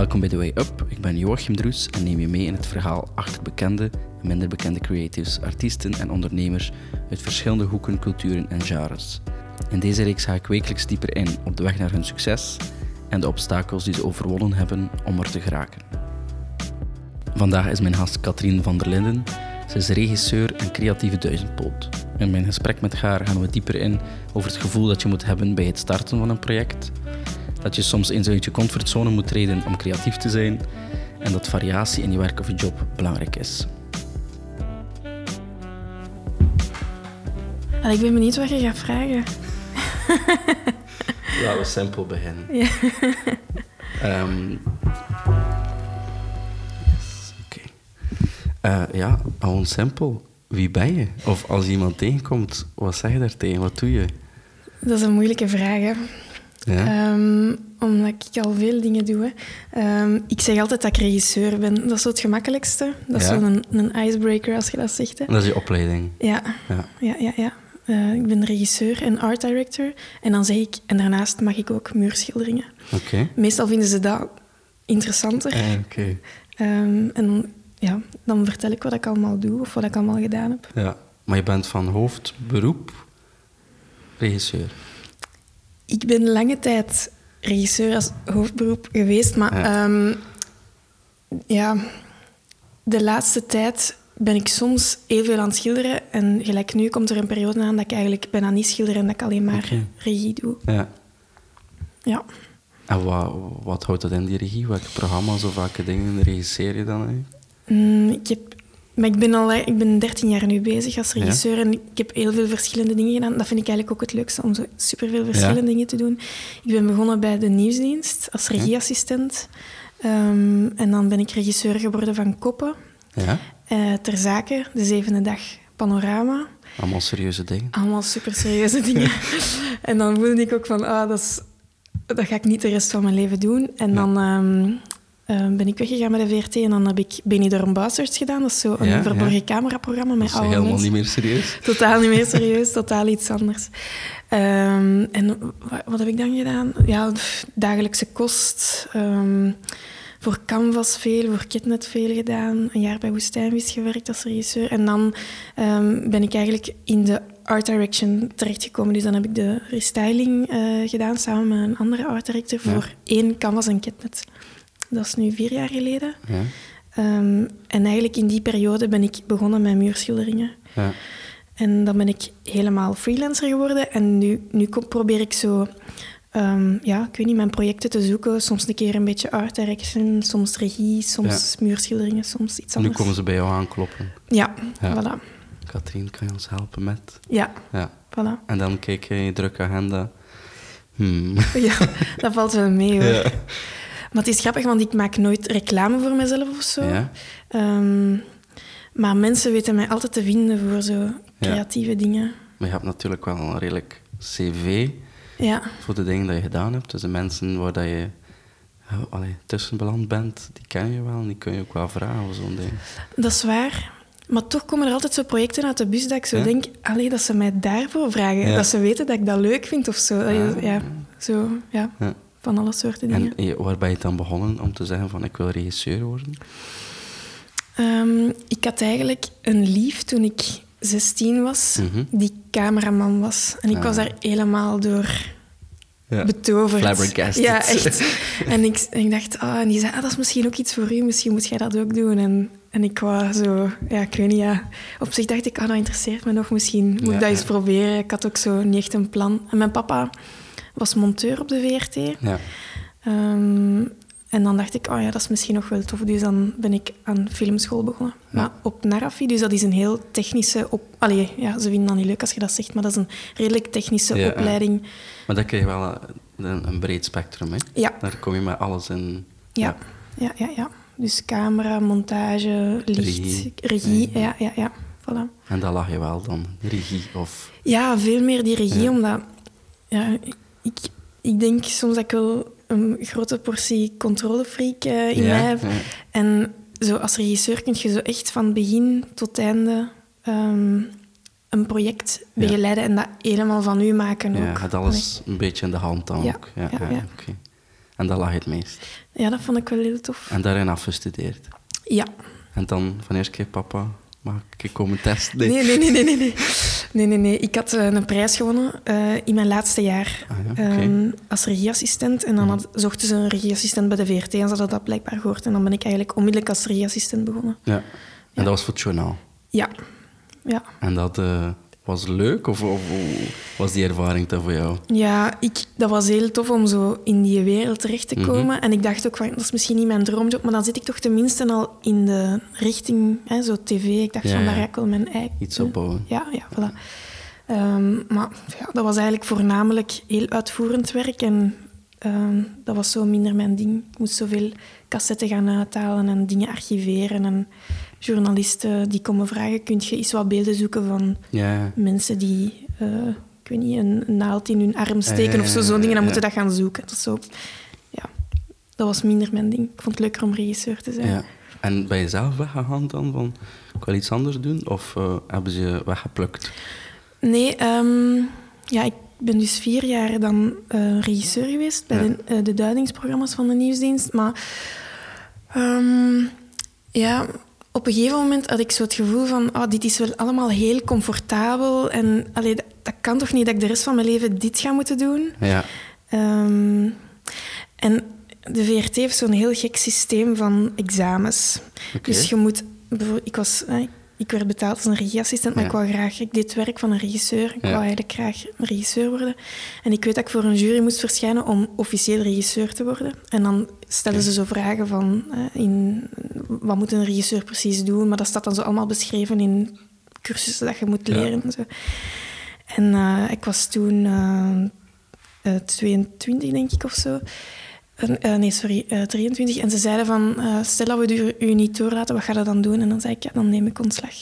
Welkom bij The Way Up. Ik ben Joachim Droes en neem je mee in het verhaal achter bekende en minder bekende creatives, artiesten en ondernemers uit verschillende hoeken, culturen en genres. In deze reeks ga ik wekelijks dieper in op de weg naar hun succes en de obstakels die ze overwonnen hebben om er te geraken. Vandaag is mijn gast Katrien van der Linden. Ze is regisseur en creatieve duizendpoot. In mijn gesprek met haar gaan we dieper in over het gevoel dat je moet hebben bij het starten van een project. Dat je soms eens uit je comfortzone moet treden om creatief te zijn. En dat variatie in je werk of je job belangrijk is. Allee, ik ben benieuwd wat je gaat vragen. Laten we simpel beginnen. Ja. Ehm, yes, Oké. Eh, ja, gewoon simpel. Wie ben je? Of als iemand tegenkomt, wat zeg je daar tegen? Wat doe je? Dat is een moeilijke vraag, hè. Ja? Ehm, omdat ik al veel dingen doe. Hè. Ehm, ik zeg altijd dat ik regisseur ben. Dat is zo het gemakkelijkste. Dat is Ja. zo'n een icebreaker, als je dat zegt. Hè. Dat is je opleiding. Ja, Ja. ja, ja. ja. Eh, ik ben regisseur en art director. En dan zeg ik... En daarnaast mag ik ook muurschilderingen. Oké. Meestal vinden ze dat interessanter. Eh, Oké. Ehm, en ja, dan vertel ik wat ik allemaal doe of wat ik allemaal gedaan heb. Ja. Maar je bent van hoofdberoep regisseur. Ik ben lange tijd regisseur als hoofdberoep geweest, maar Ja. ja, ja de laatste tijd ben ik soms heel veel aan het schilderen. En gelijk nu komt er een periode aan dat ik eigenlijk bijna niet schilder en dat ik alleen maar regie doe. Ja. Ja. En wat, wat houdt dat in, die regie? Welke programma's of welke dingen regisseer je dan? Mm, ik, heb, maar ik ben al ik ben 13 jaar nu bezig als regisseur en ik heb heel veel verschillende dingen gedaan. Dat vind ik eigenlijk ook het leukste, om zo superveel verschillende dingen te doen. Ik ben begonnen bij de nieuwsdienst als regieassistent. Ehm, en dan ben ik regisseur geworden van Koppen. Ja? Eh, ter zake, de zevende dag panorama. Allemaal serieuze dingen. Allemaal super serieuze dingen. en dan voelde ik ook van, ah, dat, is, dat ga ik niet de rest van mijn leven doen. En dan ehm, ehm, ben ik weggegaan met de VRT en dan heb ik Benidorm Bastards gedaan. Dat is zo een Ja, verborgen ja. cameraprogramma met is oude helemaal mensen. niet meer serieus. Totaal niet meer serieus, totaal iets anders. Ehm, en wa- wat heb ik dan gedaan? Ja, pff, dagelijkse kost. ehm, voor Canvas veel, voor Kitnet veel gedaan. Een jaar bij Woestijnvis gewerkt als regisseur. En dan ben ik eigenlijk in de art direction terechtgekomen. Dus dan heb ik de restyling eh, gedaan samen met een andere art director Ja. voor één Canvas en Kitnet. Dat is nu vier jaar geleden. Ja? Ehm, en eigenlijk in die periode ben ik begonnen met muurschilderingen. Ja. En dan ben ik helemaal freelancer geworden. En nu, nu probeer ik zo, ehm, ja, ik weet niet, mijn projecten te zoeken. Soms een keer een beetje art direction, soms regie, soms muurschilderingen, soms iets Nu anders. komen ze bij jou aankloppen. Ja, Ja. voilà. Katrien, kan je ons helpen met? Ja, Ja. voilà. En dan kijk je in je drukke agenda. Hmm. Ja, dat valt wel mee hoor. Maar het is grappig, want ik maak nooit reclame voor mezelf of zo. Ja? Ehm, maar mensen weten mij altijd te vinden voor zo creatieve dingen. Maar je hebt natuurlijk wel een redelijk cv Ja, voor de dingen die je gedaan hebt. Dus de mensen waar dat je ja, allee, tussen beland bent, die ken je wel en die kun je ook wel vragen of zo'n ding. Dat is waar. Maar toch komen er altijd zo projecten uit de bus dat ik zo Ja? denk, allee, dat ze mij daarvoor vragen. Dat ze weten dat ik dat leuk vind of zo. Dat je-. Ja, zo, ja, Ja. Van alle soorten dingen. En waar ben je dan begonnen om te zeggen van ik wil regisseur worden? Ehm, ik had eigenlijk een lief toen ik 16 was, Mhm. die cameraman was. En ik Ah. was daar helemaal door Ja. betoverd. Flabbergasted. Ja, echt. En ik, en ik dacht, ah, en die zei, ah, dat is misschien ook iets voor u, misschien moet jij dat ook doen. En, en ik wou zo, ja, ik weet niet, ja. Op zich dacht ik, ah, dat interesseert me nog, misschien moet Ja, ik dat eens ja. proberen. Ik had ook zo niet echt een plan. En mijn papa was monteur op de VRT. Ja. Ehm, en dan dacht ik, oh ja, dat is misschien nog wel tof. Dus dan ben ik aan filmschool begonnen. Ja. Maar op Narafi, dus dat is een heel technische... Op... Allee, ja, ze vinden dat niet leuk als je dat zegt, maar dat is een redelijk technische Ja, ja. opleiding. Maar dan krijg je wel een, een breed spectrum, hè? Ja. Daar kom je met alles in. Ja, ja, ja, ja. Dus camera, montage, licht, Regie. regie. Ja. Ja, ja. Voilà. En dat lag je wel dan, regie of... Ja, veel meer die regie, omdat... Ja, ik, ik denk soms dat ik wel een grote portie controlefreak eh, in Ja, mij heb. ja. En zo als regisseur kun je zo echt van begin tot einde ehm, een project begeleiden en dat helemaal van u maken Ja, ook. alles een beetje in de hand dan ook. Ja, oké. En dat lag je het meest. Ja, dat vond ik wel heel tof. En daarin afgestudeerd. Ja. En dan van eerst keer papa, mag ik komen testen? Nee, nee, nee, nee, nee. nee. nee, nee, nee. Ik had eh, een prijs gewonnen eh, in mijn laatste jaar Ah, ja, ehm, als regieassistent. En dan had, zochten ze een regieassistent bij de VRT en ze hadden dat blijkbaar gehoord. En dan ben ik eigenlijk onmiddellijk als regieassistent begonnen. Ja. En dat was voor het journaal. Ja. Ja. En dat eh, was leuk? Of, was die ervaring dan voor jou? Ja, ik, dat was heel tof om zo in die wereld terecht te Mhm. komen. En ik dacht ook, van, dat is misschien niet mijn droomjob, maar dan zit ik toch tenminste al in de richting, hè, zo tv. Ik dacht Ja, van, daar ga ik wel mijn eigen... Iets opbouwen. Ja, ja, voilà. Ehm, maar ja, dat was eigenlijk voornamelijk heel uitvoerend werk. En ehm, dat was zo minder mijn ding. Ik moest zoveel cassetten gaan uithalen en dingen archiveren. En journalisten die komen vragen, kun je eens wat beelden zoeken van Ja, mensen die, eh, ik weet niet, een, een naald in hun arm steken ja, of zo, zo'n dingen, dan moeten we dat gaan zoeken. Dat zo, ja, dat was minder mijn ding. Ik vond het leuker om regisseur te zijn. ja. En ben je zelf weggegaan dan van, ik wil iets anders doen? Of eh, hebben ze je weggeplukt? Nee, ehm, ja, ik ben dus vier jaar dan eh, regisseur geweest bij Ja. de, de duidingsprogramma's van de nieuwsdienst. Maar ehm, ja, op een gegeven moment had ik zo het gevoel van, oh, dit is wel allemaal heel comfortabel. En allee, dat, dat kan toch niet dat ik de rest van mijn leven dit ga moeten doen? Ja. Ehm, en de VRT heeft zo'n heel gek systeem van examens. Dus je moet... bijvoorbeeld- Ik, was, ik werd betaald als een regieassistent, maar Ja. ik wou graag... Ik deed het werk van een regisseur. Ik Ja. wou eigenlijk graag een regisseur worden. En ik weet dat ik voor een jury moest verschijnen om officieel regisseur te worden. En dan stellen ze zo vragen van... eh, in, wat moet een regisseur precies doen? Maar dat staat dan zo allemaal beschreven in cursussen dat je moet leren. En, zo. en eh, ik was toen... eh, eh, 22, denk ik, of zo. Eh, nee, sorry, eh, 23. En ze zeiden van, eh, stel dat we u, niet doorlaten, wat ga je dan doen? En dan zei ik, ja, dan neem ik ontslag.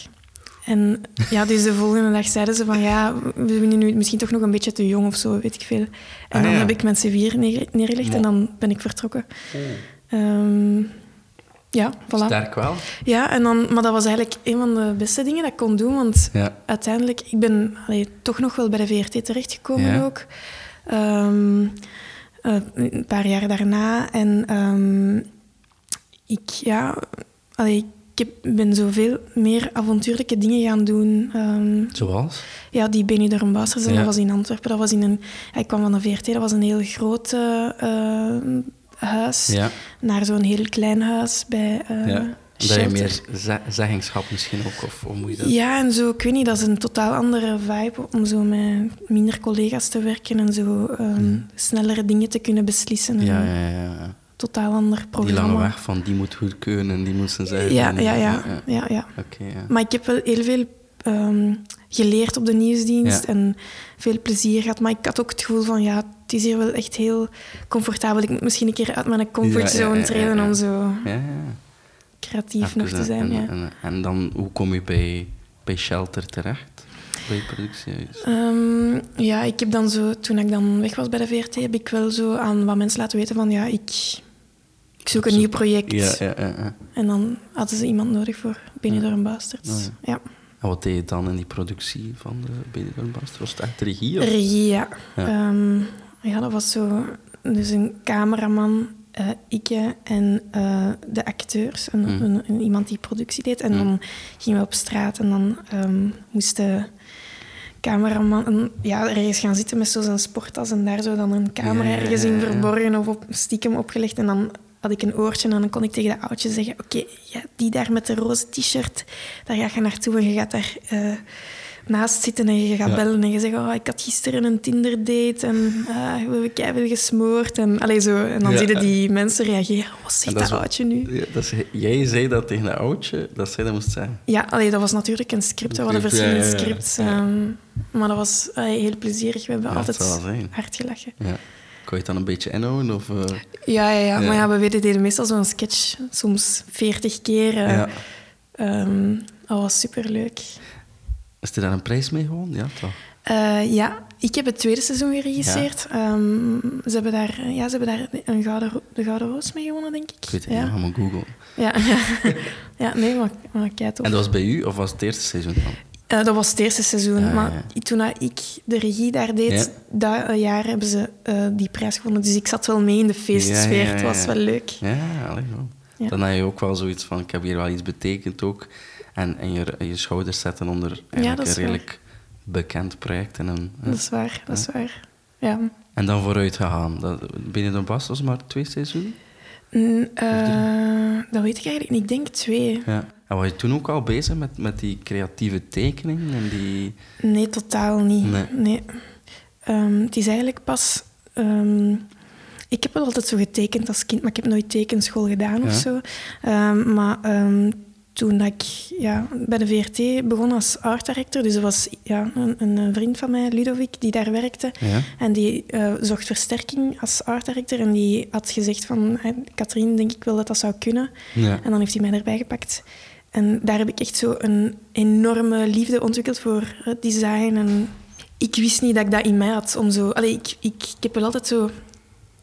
En ja, dus de volgende dag zeiden ze van, ja, we vinden u misschien toch nog een beetje te jong of zo, weet ik veel. En Ah, dan ja. heb ik mijn CV neer- neergelegd en dan ben ik vertrokken. Ehm, ja, voilà. Sterk wel. Ja, en dan, maar dat was eigenlijk een van de beste dingen dat ik kon doen, want Ja. uiteindelijk, ik ben allee, toch nog wel bij de VRT terechtgekomen Ja. ook. Ehm, eh, een paar jaar daarna. En ehm, ik, ja, allee, ik heb, ben zoveel meer avontuurlijke dingen gaan doen. Ehm, Zoals? ja, die Benidorm Busters, Ja. dat was in Antwerpen. Dat was in een, ik kwam van de VRT, dat was een heel groot eh, huis. Ja. Naar zo'n heel klein huis bij ja. Dat je meer ze- zeggingschap misschien ook, of hoe moet je dat? Ja, en zo, ik weet niet, dat is een totaal andere vibe om zo met minder collega's te werken en zo ehm, snellere dingen te kunnen beslissen. En Ja, ja, ja, ja. Totaal ander Die programma. lange weg van die moet goed kunnen en die moet zijn. Ja, ja, ja, ja, ja. Oké, ja. Maar ik heb wel heel veel ehm, geleerd op de nieuwsdienst en veel plezier gehad. Maar ik had ook het gevoel van, ja, het is hier wel echt heel comfortabel. Ik moet misschien een keer uit mijn comfortzone ja. om zo ja, ja. Creatief Even, nog te zijn. en, ja. en, en dan, hoe kom je bij, bij Shelter terecht? Bij het productiehuis? Ehm, ja, ik heb dan zo, toen ik dan weg was bij de VRT, heb ik wel zo aan wat mensen laten weten van ja, ik, ik zoek een nieuw project. Ja, ja, ja. En dan hadden ze iemand nodig voor Benidorm Bastards. Oh, ja. En wat deed je dan in die productie van de Benidorm Bast? Was het echt regie? Of? Regie, ja. Ja. Ehm, ja, dat was zo... Dus een cameraman, eh ik en eh, de acteurs. En, Mhm. een- een- iemand die productie deed. En Mhm. dan gingen we op straat en dan ehm moest de cameraman ja, ergens gaan zitten met zo'n sporttas en daar zo dan een camera Ja, ergens in verborgen of op, stiekem opgelegd. En dan had ik een oortje en dan kon ik tegen dat oudje zeggen... Oké, ja, die daar met de roze t-shirt, daar ga je naartoe en je gaat daar... eh, naast zitten en je gaat Ja. bellen en je zegt, oh, ik had gisteren een Tinder-date en ah, we hebben keiveel gesmoord. En, allee, zo. en dan Ja. zie je die mensen reageren. Wat En zegt dat dat, oudje nu? Ja, dat is, jij zei dat tegen een oudje, dat zij dat moest zeggen. Ja, allee, dat was natuurlijk een script. Waren Ja, verschillende scripts. Ehm, maar dat was heel plezierig. We hebben altijd zijn. hard gelachen. Ja. Kon je het dan een beetje inhouden? Of, eh, Ja, ja, ja, maar ja, we deden meestal zo'n sketch, soms veertig keer. eh, ehm, dat was superleuk. Is er daar een prijs mee gewoon? Ja, toch? Eh, ja, ik heb het tweede seizoen geregisseerd. Ehm, ze, hebben daar, ja, ze hebben daar een gouden, de Gouden Roos mee gewonnen, denk ik. Ik weet het ja. maar googlen. Ja, ja. ja, nee, maar, maar kijk En dat was bij u, of was het eerste seizoen dan? Eh, dat was het eerste seizoen. Maar toen ik de regie daar deed, dat eh, jaar hebben ze die prijs gewonnen. Dus ik zat wel mee in de feestsfeer. Het was wel leuk. Ja, allee, wel. Ja. Dan heb je ook wel zoiets van, ik heb hier wel iets betekend ook. En, en je, je schouders zetten onder eigenlijk een redelijk bekend project. En, een, Dat is waar, dat is waar. Ja. en dan vooruit gegaan. Dat, binnen de Bas was maar twee seizoenen. Eh, dat weet ik eigenlijk niet. Ik denk twee. Ja. En was je toen ook al bezig met, met die creatieve tekening en die... Nee, totaal niet. Nee. Nee. Ehm, het is eigenlijk pas... ehm, ik heb wel altijd zo getekend als kind, maar ik heb nooit tekenschool gedaan of zo. Ehm, maar toen dat ik ja, bij de VRT begon als art director, dus er was ja, een, een vriend van mij, Ludovic, die daar werkte. Ja. En die eh, zocht versterking als art director. En die had gezegd van, "Hey, Katrien, denk ik wel dat dat zou kunnen. Ja. En dan heeft hij mij erbij gepakt. En daar heb ik echt zo een enorme liefde ontwikkeld voor het design. En ik wist niet dat ik dat in mij had. Om zo, allee, ik, ik, ik heb wel altijd zo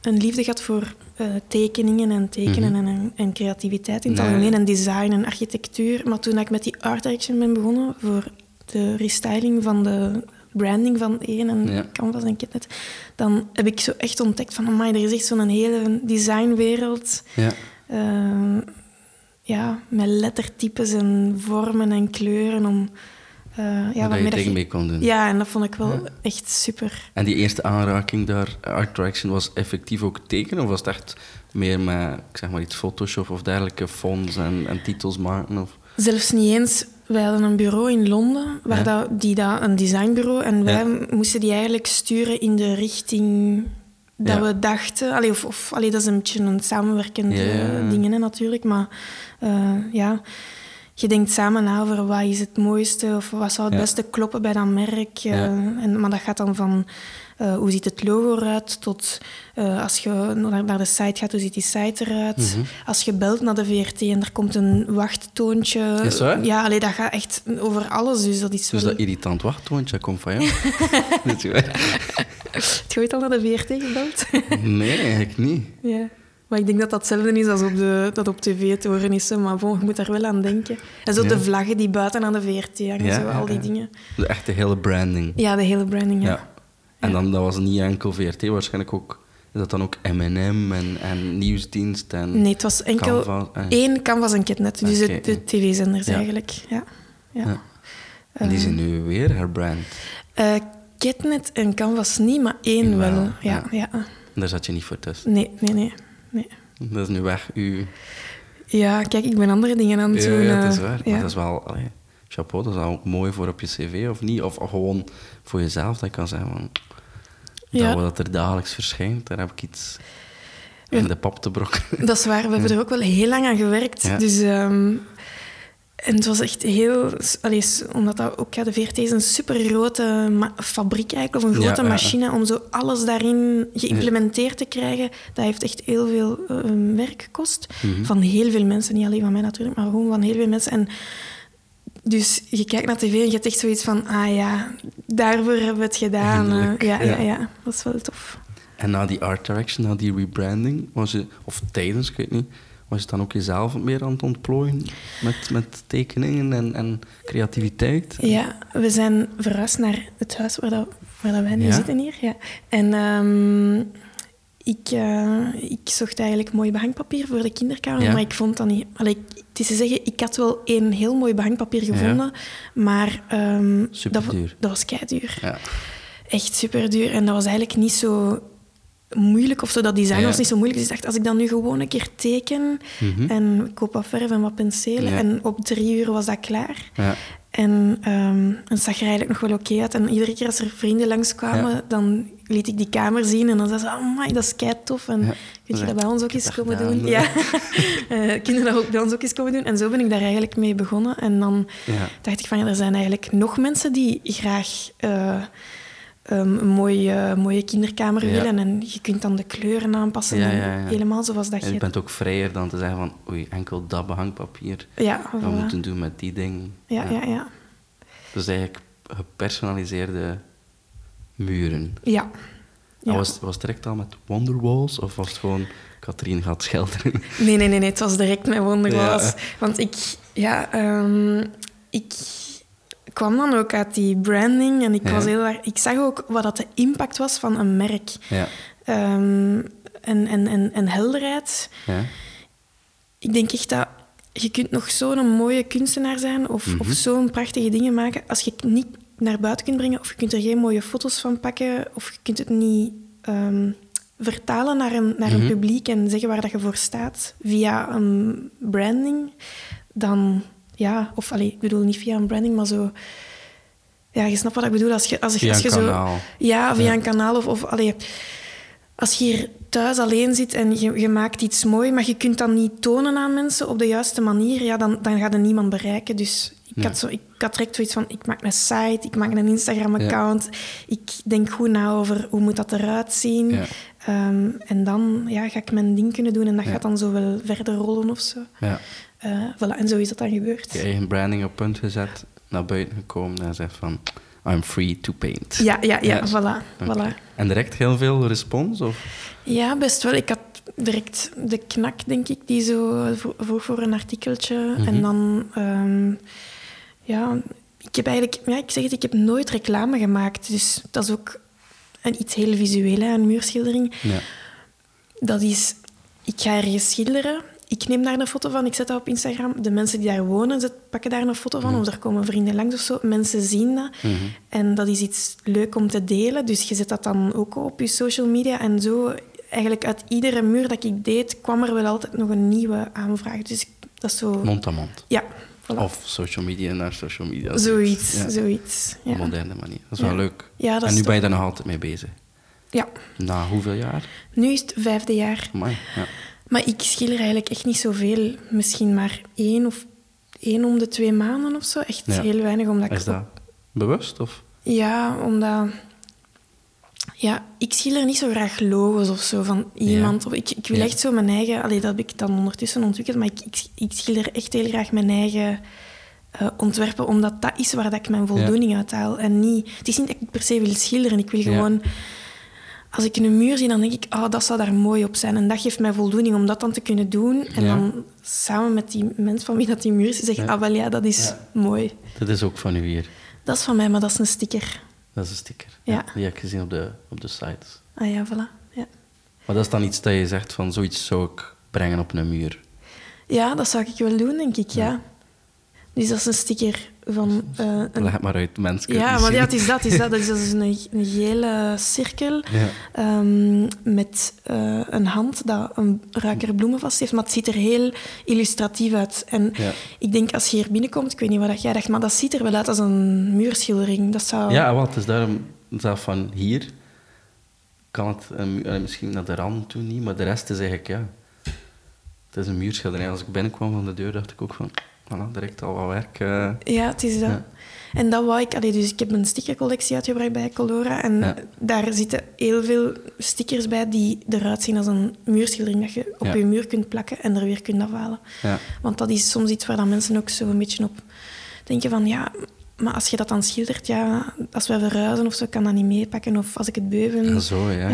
een liefde gehad voor eh, tekeningen en tekenen en, en, en creativiteit in het Nee. algemeen. En design en architectuur. Maar toen ik met die art direction ben begonnen voor de restyling van de branding van één en Ja. Canvas en Kitnet, dan heb ik zo echt ontdekt van, amai, er is echt zo'n hele designwereld. Ja. Ehm, ja, met lettertypes en vormen en kleuren om... eh ja, je dat je- mee kon doen. Ja, en dat vond ik wel Ja. echt super. En die eerste aanraking daar, art direction, was effectief ook tekenen? Of was het echt meer met, ik zeg maar iets Photoshop of dergelijke fonts en, en titels maken? Of... Zelfs niet eens... Wij hadden een bureau in Londen, waar Ja. dat, die dat, een designbureau, en wij Ja. moesten die eigenlijk sturen in de richting dat we dachten... Allee, of, of, allee, dat is een beetje een samenwerkende dingen natuurlijk, maar eh, ja... Je denkt samen na over wat is het mooiste of wat zou het Ja. beste kloppen bij dat merk. eh, en, maar dat gaat dan van eh, hoe ziet het logo eruit tot eh, als je naar, naar de site gaat, hoe ziet die site eruit. Mhm. Als je belt naar de VRT en er komt een wachttoontje. Is dat? Ja, allee, dat gaat echt over alles. Dus dat is Dus wel... dat irritant wachttoontje komt van jou? Waar. Heb je ooit al naar de VRT gebeld? Nee, eigenlijk niet. ja. Maar ik denk dat dat hetzelfde is als op de, dat op tv te horen is. Maar bon, je moet daar wel aan denken. En zo Ja. de vlaggen die buiten aan de VRT hangen, Ja, zo, al die dingen. De echte hele branding. Ja, de hele branding, ja. Ja. En dan, dat was niet enkel VRT, waarschijnlijk ook... Is dat dan ook M&M en, en Nieuwsdienst en... Nee, het was enkel Canva, eh. één Canvas en Kitnet. Dus de, tv-zenders eigenlijk. Ja. Ja. En die zijn nu weer herbrand. Eh, Kitnet en Canvas niet, maar één Wel, wel. ja. Ja, daar zat je niet voor tussen. Nee, nee, nee. Nee. Dat is nu weg, uw... Ja, kijk, ik ben andere dingen aan het Ja, doen. ja, het is eh, waar. ja. Maar dat is wel... allee, chapeau, dat is ook mooi voor op je cv, of niet? Of gewoon voor jezelf, dat kan zeggen van... Ja. Dat wat er dagelijks verschijnt, daar heb ik iets in de pap te brokken. Dat is waar, we hebben er ook wel heel lang aan gewerkt. Dus, ehm, en het was echt heel... Allee, s- omdat dat ook, ja, de VRT is een super grote fabriek eigenlijk, of een grote ja, ja. machine, om zo alles daarin geïmplementeerd te krijgen. Dat heeft echt heel veel ehm, werk gekost. Mhm. Van heel veel mensen, niet alleen van mij natuurlijk, maar gewoon van heel veel mensen. En dus je kijkt naar tv en je hebt echt zoiets van, ah ja, daarvoor hebben we het gedaan. eh. Ja, ja. ja. ja, dat is wel tof. En na die art direction, na die rebranding, was je... Of tijdens, ik weet niet... Was je dan ook jezelf meer aan het ontplooien met, met tekeningen en, en creativiteit? Ja, we zijn verhuisd naar het huis waar, dat, waar dat wij nu Ja? zitten hier. Ja. En ehm, ik, eh, ik zocht eigenlijk mooi behangpapier voor de kinderkamer, Ja? maar ik vond dat niet... Allee, het is te zeggen, ik had wel een heel mooi behangpapier gevonden, maar ehm, dat, was keiduur. Ja. Echt super duur. En dat was eigenlijk niet zo moeilijk of zo. Dat design Ja. was niet zo moeilijk. Dus ik dacht, als ik dan nu gewoon een keer teken Mhm. en ik koop wat verf en wat penselen Ja. en op drie uur was dat klaar. Ja. En ehm, het zag er eigenlijk nog wel oké uit. En iedere keer als er vrienden langskwamen, dan liet ik die kamer zien. En dan zei ze, oh dat is kei tof. En kun je dat bij ons ook eens komen doen? Ja. Eh, kun je dat ook bij ons ook eens komen doen? En zo ben ik daar eigenlijk mee begonnen. En dan dacht ik van, ja, er zijn eigenlijk nog mensen die graag... eh, ehm, een mooie, mooie kinderkamer willen en je kunt dan de kleuren aanpassen Ja, en helemaal zoals dat En je... je bent ook vrijer dan te zeggen van... Oei, enkel dat behangpapier. Ja, We moeten doen met die ding. ja, ja, ja. Dus eigenlijk gepersonaliseerde muren. ja. En. Was, was het direct al met Wonderwalls? Of was het gewoon... Katrien gaat schilderen? Nee, nee, nee, nee, het was direct met Wonderwalls. Ja. Want ik, ja, ehm, ik kwam dan ook uit die branding en ik, Ja. was heel erg, ik zag ook wat dat de impact was van een merk. Ja. Ehm, en, en, en, en helderheid. Ja. Ik denk echt dat je kunt nog zo'n mooie kunstenaar zijn of, Mhm. of zo'n prachtige dingen maken. Als je het niet naar buiten kunt brengen of je kunt er geen mooie foto's van pakken of je kunt het niet ehm, vertalen naar, een, naar Mhm. een publiek en zeggen waar dat je voor staat via een branding, dan ja, of allee, ik bedoel niet via een branding, maar zo. Ja, je snapt wat ik bedoel. Als je, als je, Via als een je zo, kanaal. ja, via Ja. een kanaal of, of allee, als je hier thuis alleen zit en je, je maakt iets mooi, maar je kunt dat niet tonen aan mensen op de juiste manier, ja, dan, dan gaat er niemand bereiken. Dus ik, had zo, ik had direct zoiets van, ik maak een site, ik maak een Instagram-account, ik denk goed na over hoe moet dat eruit zien. Ja. Ehm, en dan ja, ga ik mijn ding kunnen doen en dat Ja. gaat dan zo wel verder rollen of zo. Ja. Voilà, en zo is dat dan gebeurd. Je eigen branding op punt gezet, naar buiten gekomen en zegt van... I'm free to paint. Ja, ja, ja, voilà. Voilà. En direct heel veel respons? Of? Ja, best wel. Ik had direct de knak, denk ik, die zo vroeg voor een artikeltje. Mhm. En dan, ehm, ja, ik heb eigenlijk, ja, ik zeg het, ik heb nooit reclame gemaakt. Dus dat is ook een, iets heel visueel, hè, een muurschildering. Ja. Dat is, ik ga ergens schilderen. Ik neem daar een foto van, ik zet dat op Instagram. De mensen die daar wonen, zet, pakken daar een foto van. Of er komen vrienden langs of zo. Mensen zien dat. Mhm. En dat is iets leuk om te delen. Dus je zet dat dan ook op je social media. En zo, eigenlijk uit iedere muur dat ik deed, kwam er wel altijd nog een nieuwe aanvraag. Dus dat is zo... Mond aan mond. Ja, voilà. Of social media naar social media. zoiets, Ja. zoiets. Op een Ja. moderne manier. Dat is wel leuk. Ja, dat en nu ben je daar nog altijd mee bezig. ja, Na hoeveel jaar? nu is het vijfde jaar. Amai, ja. Maar ik schilder eigenlijk echt niet zoveel. Misschien maar één of één om de twee maanden of zo. Echt heel weinig, omdat ik... Is dat bewust? Of? Ja, omdat... Ja, ik schilder niet zo graag logos of zo van iemand. Of ik, ik wil Ja. echt zo mijn eigen... Allee, dat heb ik dan ondertussen ontwikkeld, maar ik, ik, ik schilder echt heel graag mijn eigen eh, ontwerpen, omdat dat is waar dat ik mijn voldoening uit haal. En niet... Het is niet dat ik per se wil schilderen. Ik wil gewoon... Als ik een muur zie, dan denk ik, oh, dat zou daar mooi op zijn. En dat geeft mij voldoening om dat dan te kunnen doen. En dan samen met die mens van wie dat die muur is, zeggen, Ja. ah, wel ja, dat is mooi. Dat is ook van u hier. Dat is van mij, maar dat is een sticker. Dat is een sticker. Ja. Die heb ik gezien op de, op de site. Ah ja, voilà. Ja. Maar dat is dan iets dat je zegt van zoiets zou ik brengen op een muur. Ja, dat zou ik wel doen, denk ik, ja. Dus dat is een sticker van... eh, een... Leg maar uit, mensen Ja, maar ja, het is dat. Het is dat. Dat is, dat is een, een gele cirkel Ja. ehm, met eh, een hand dat een ruiker bloemen vast heeft. Maar het ziet er heel illustratief uit. En Ja. ik denk, als je hier binnenkomt, ik weet niet wat jij dacht, maar dat ziet er wel uit als een muurschildering. Dat zou... Ja, wat is daarom zelf van hier kan het eh, misschien naar de rand toe niet, maar de rest is eigenlijk ja. Het is een muurschilderij. Als ik binnenkwam van de deur, dacht ik ook van, voilà, direct al wat werk. eh. Ja, het is dat. Ja. En dat wou ik... Allee, dus ik heb een stickercollectie uitgebracht bij Colora. En Ja. daar zitten heel veel stickers bij die eruit zien als een muurschildering. Dat je op Ja. je muur kunt plakken en er weer kunt afhalen. ja. Want dat is soms iets waar dan mensen ook zo een beetje op denken van... Ja, maar als je dat dan schildert, ja, als wij verhuizen of zo, kan dat niet meepakken. Of als ik het beuven... Ja, zo, ja.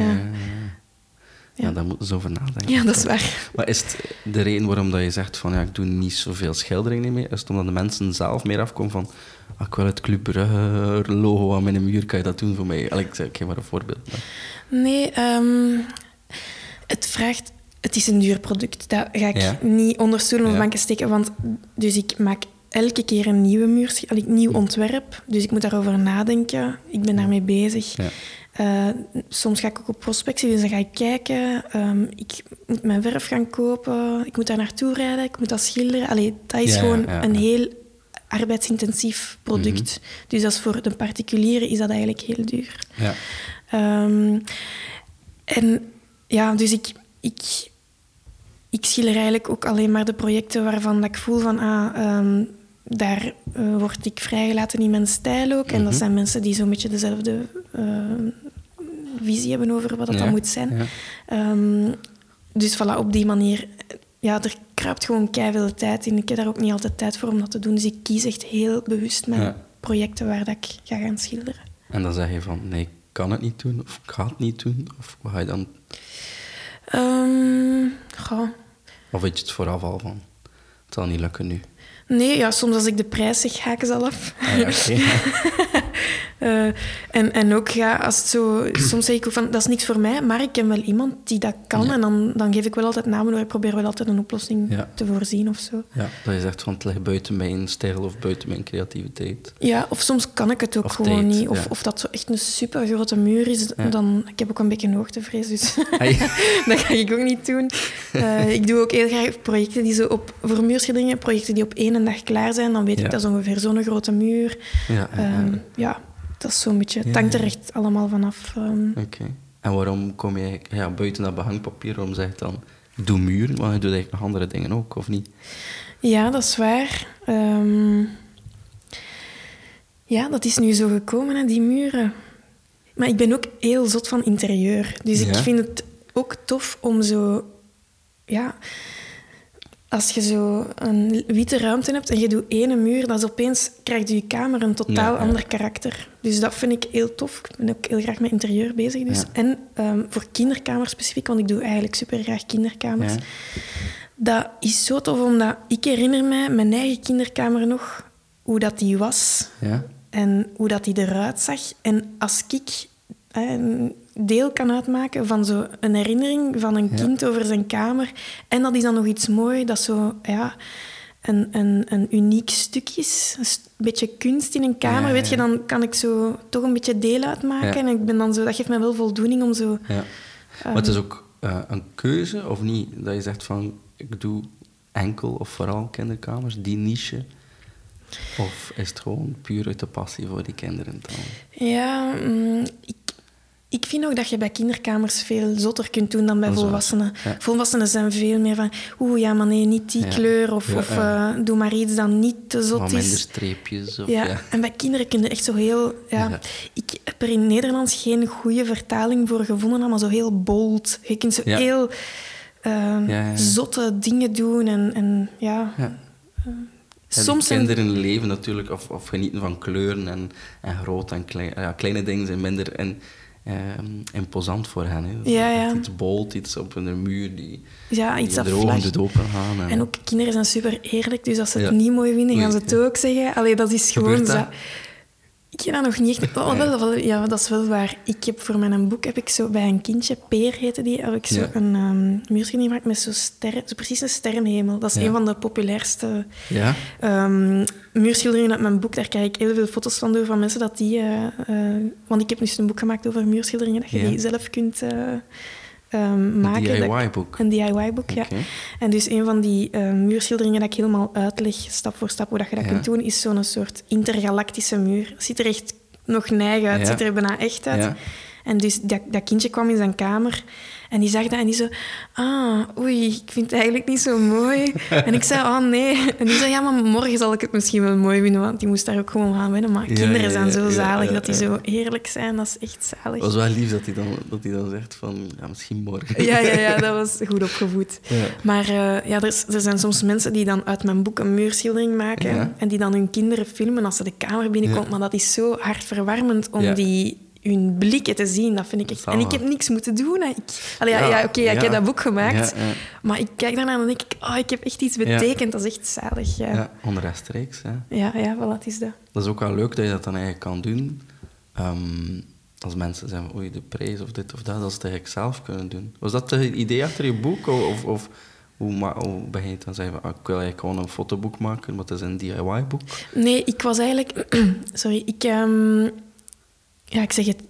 Ja. Daar moeten ze over nadenken. Ja, dat is waar. Maar is het de reden waarom dat je zegt van ja, ik doe niet zoveel schilderingen meer? Is het omdat de mensen zelf meer afkomen van ah, ik wil het Club Brugge logo aan mijn muur, kan je dat doen voor mij? Allee, ik zeg maar een voorbeeld. maar- Nee, ehm, het vraagt... Het is een duur product. Dat ga ik Ja. niet onder stoelen of Ja. banken steken. Want dus ik maak elke keer een nieuwe muur, een nieuw ontwerp. Dus ik moet daarover nadenken. Ik ben daarmee bezig. Ja. Eh, soms ga ik ook op prospectie, dus dan ga ik kijken. Ehm, ik moet mijn verf gaan kopen. Ik moet daar naartoe rijden. Ik moet dat schilderen. Allee, dat is Ja, gewoon ja, een heel arbeidsintensief product. Dus dat is voor de particulieren is dat eigenlijk heel duur. Ja. Ehm, en ja, dus ik, ik, ik schilder eigenlijk ook alleen maar de projecten waarvan dat ik voel van, ah, ehm, daar eh, word ik vrijgelaten in mijn stijl ook. En dat Mhm. zijn mensen die zo'n beetje dezelfde eh, visie hebben over wat dat Ja, dan moet zijn. ja. Ehm, dus voilà, op die manier... Ja, er kruipt gewoon keiveel tijd in. Ik heb daar ook niet altijd tijd voor om dat te doen. Dus ik kies echt heel bewust mijn Ja. projecten waar dat ik ga gaan schilderen. En dan zeg je van nee, ik kan het niet doen of ik ga het niet doen. Of wat ga je dan? Ehm, goh. Of weet je het vooraf al van? Het zal niet lukken nu. Nee, ja, soms als ik de prijs zeg, haken ze al af. Ah, ja. Eh, en, en ook, ja, als het zo... Soms zeg ik ook van, dat is niks voor mij, maar ik ken wel iemand die dat kan. Ja. En dan, dan geef ik wel altijd namen door. Ik probeer wel altijd een oplossing Ja. te voorzien of zo. Ja, dat je zegt van het ligt buiten mijn stijl of buiten mijn creativiteit. Ja, of soms kan ik het ook Of gewoon tijd, niet. Of, ja. of dat zo echt een super grote muur is, dan... Ik heb ook een beetje een hoogtevrees, dus Hey. dat ga ik ook niet doen. Eh, ik doe ook heel graag projecten die zo op... Voor muurschilderingen, projecten die op één dag klaar zijn. Dan weet ik, dat is ongeveer zo'n grote muur. Ja. Ehm, ja, dat is zo'n beetje... Het hangt er echt allemaal vanaf. ehm. Oké. En waarom kom je ja, buiten dat behangpapier, waarom zeg je dan doe muren? Want je doet eigenlijk nog andere dingen ook, of niet? Ja, dat is waar. Ehm, ja, dat is nu zo gekomen, hè, die muren. Maar ik ben ook heel zot van interieur. Dus ik vind het ook tof om zo... Ja, als je zo een witte ruimte hebt en je doet ene muur, dan is opeens krijgt je kamer een totaal Ja, ja. ander karakter. Dus dat vind ik heel tof. Ik ben ook heel graag met interieur bezig. Dus. Ja. En ehm, voor kinderkamers specifiek, want ik doe eigenlijk super graag kinderkamers. Dat is zo tof, omdat ik herinner mij mijn eigen kinderkamer nog, hoe dat die was Ja? en hoe dat die eruit zag. En als ik een deel kan uitmaken van zo een herinnering van een Ja. kind over zijn kamer, en dat is dan nog iets moois, dat zo ja, een, een, een uniek stuk is, een st- beetje kunst in een kamer, Ja, weet je, dan kan ik zo toch een beetje deel uitmaken. En ik ben dan zo, dat geeft mij wel voldoening om zo... ja. Maar het is ook eh, een keuze, of niet? Dat je zegt van, ik doe enkel of vooral kinderkamers, die niche. Of is het gewoon puur uit de passie voor die kinderen dan? Ja, mm, ik, ik vind ook dat je bij kinderkamers veel zotter kunt doen dan bij volwassenen. Ja. Volwassenen zijn veel meer van, oeh, ja, maar nee, niet die Ja. kleur. Of, Ja, of ja. eh, doe maar iets dat niet te zot minder is. streepjes? Of, Ja. en bij kinderen kun je echt zo heel... Ja. Ik heb er in Nederlands geen goede vertaling voor gevonden, maar zo heel bold. Je kunt zo heel ehm, zotte dingen doen. En, en ja, Ja. Die soms kinderen leven natuurlijk, of, of genieten van kleuren en, en groot en klein. Ja, kleine dingen zijn minder en, ehm, imposant voor hen. Hè. Ja, Iets bold, iets op een muur die, Ja, die iets dat de ogen doet opengaan. En, En ook kinderen zijn super eerlijk, dus als ze het Ja. niet mooi vinden, gaan ze het ook zeggen. Allee, dat is gewoon Gebeurt zo. dat? Ik heb dat nog niet echt... Oh, wel, wel, ja, dat is wel waar. Ik heb voor mijn boek heb ik zo bij een kindje, Peer heette die, heb ik zo Ja. een um, muurschildering gemaakt met zo, sterren, zo precies een sterrenhemel. Dat is Ja. een van de populairste ja? um, muurschilderingen uit mijn boek. Daar krijg ik heel veel foto's van door van mensen dat die... eh, eh, want ik heb dus een boek gemaakt over muurschilderingen, dat je die zelf kunt eh, um, maken. Een DIY-boek. Een DIY-boek, ja. En dus een van die eh, muurschilderingen dat ik helemaal uitleg, stap voor stap, hoe dat je dat Ja. kunt doen, is zo'n soort intergalactische muur. Het ziet er echt nog neig uit, het Ja. ziet er bijna echt uit. Ja. En dus dat, dat kindje kwam in zijn kamer en die zag dat en die zo... Ah, oei, ik vind het eigenlijk niet zo mooi. en ik zei, oh nee. En die zei, ja, maar morgen zal ik het misschien wel mooi vinden, want die moest daar ook gewoon aan wennen. Maar Ja, kinderen zijn zo zalig, dat die zo eerlijk zijn. Dat is echt zalig. Het was wel lief dat hij dan, dat hij dan zegt van, ja, misschien morgen. Ja, ja, ja, dat was goed opgevoed. Maar eh, ja, er, er zijn soms mensen die dan uit mijn boek een muurschildering maken en die dan hun kinderen filmen als ze de kamer binnenkomt. Maar dat is zo hartverwarmend om die hun blikken te zien. Dat vind ik echt... En ik heb niks moeten doen. Ik, allee, ja, Ja, oké, ja, ik heb dat boek gemaakt. Maar ik kijk daarnaar en dan denk ik, oh, ik heb echt iets betekend. Dat is echt zalig. Ja, onrechtstreeks. Hè. ja, ja voilà, het is dat. Dat is ook wel leuk dat je dat dan eigenlijk kan doen. Ehm, als mensen zeggen, oei, de prijs of dit of dat, dat ze het eigenlijk zelf kunnen doen. Was dat het idee achter je boek? Of, of hoe, hoe ben je dan zeggen, van, ah, ik wil eigenlijk gewoon een fotoboek maken, maar het is een DIY-boek? Nee, ik was eigenlijk... Sorry, ik... ehm, ja, ik zeg het,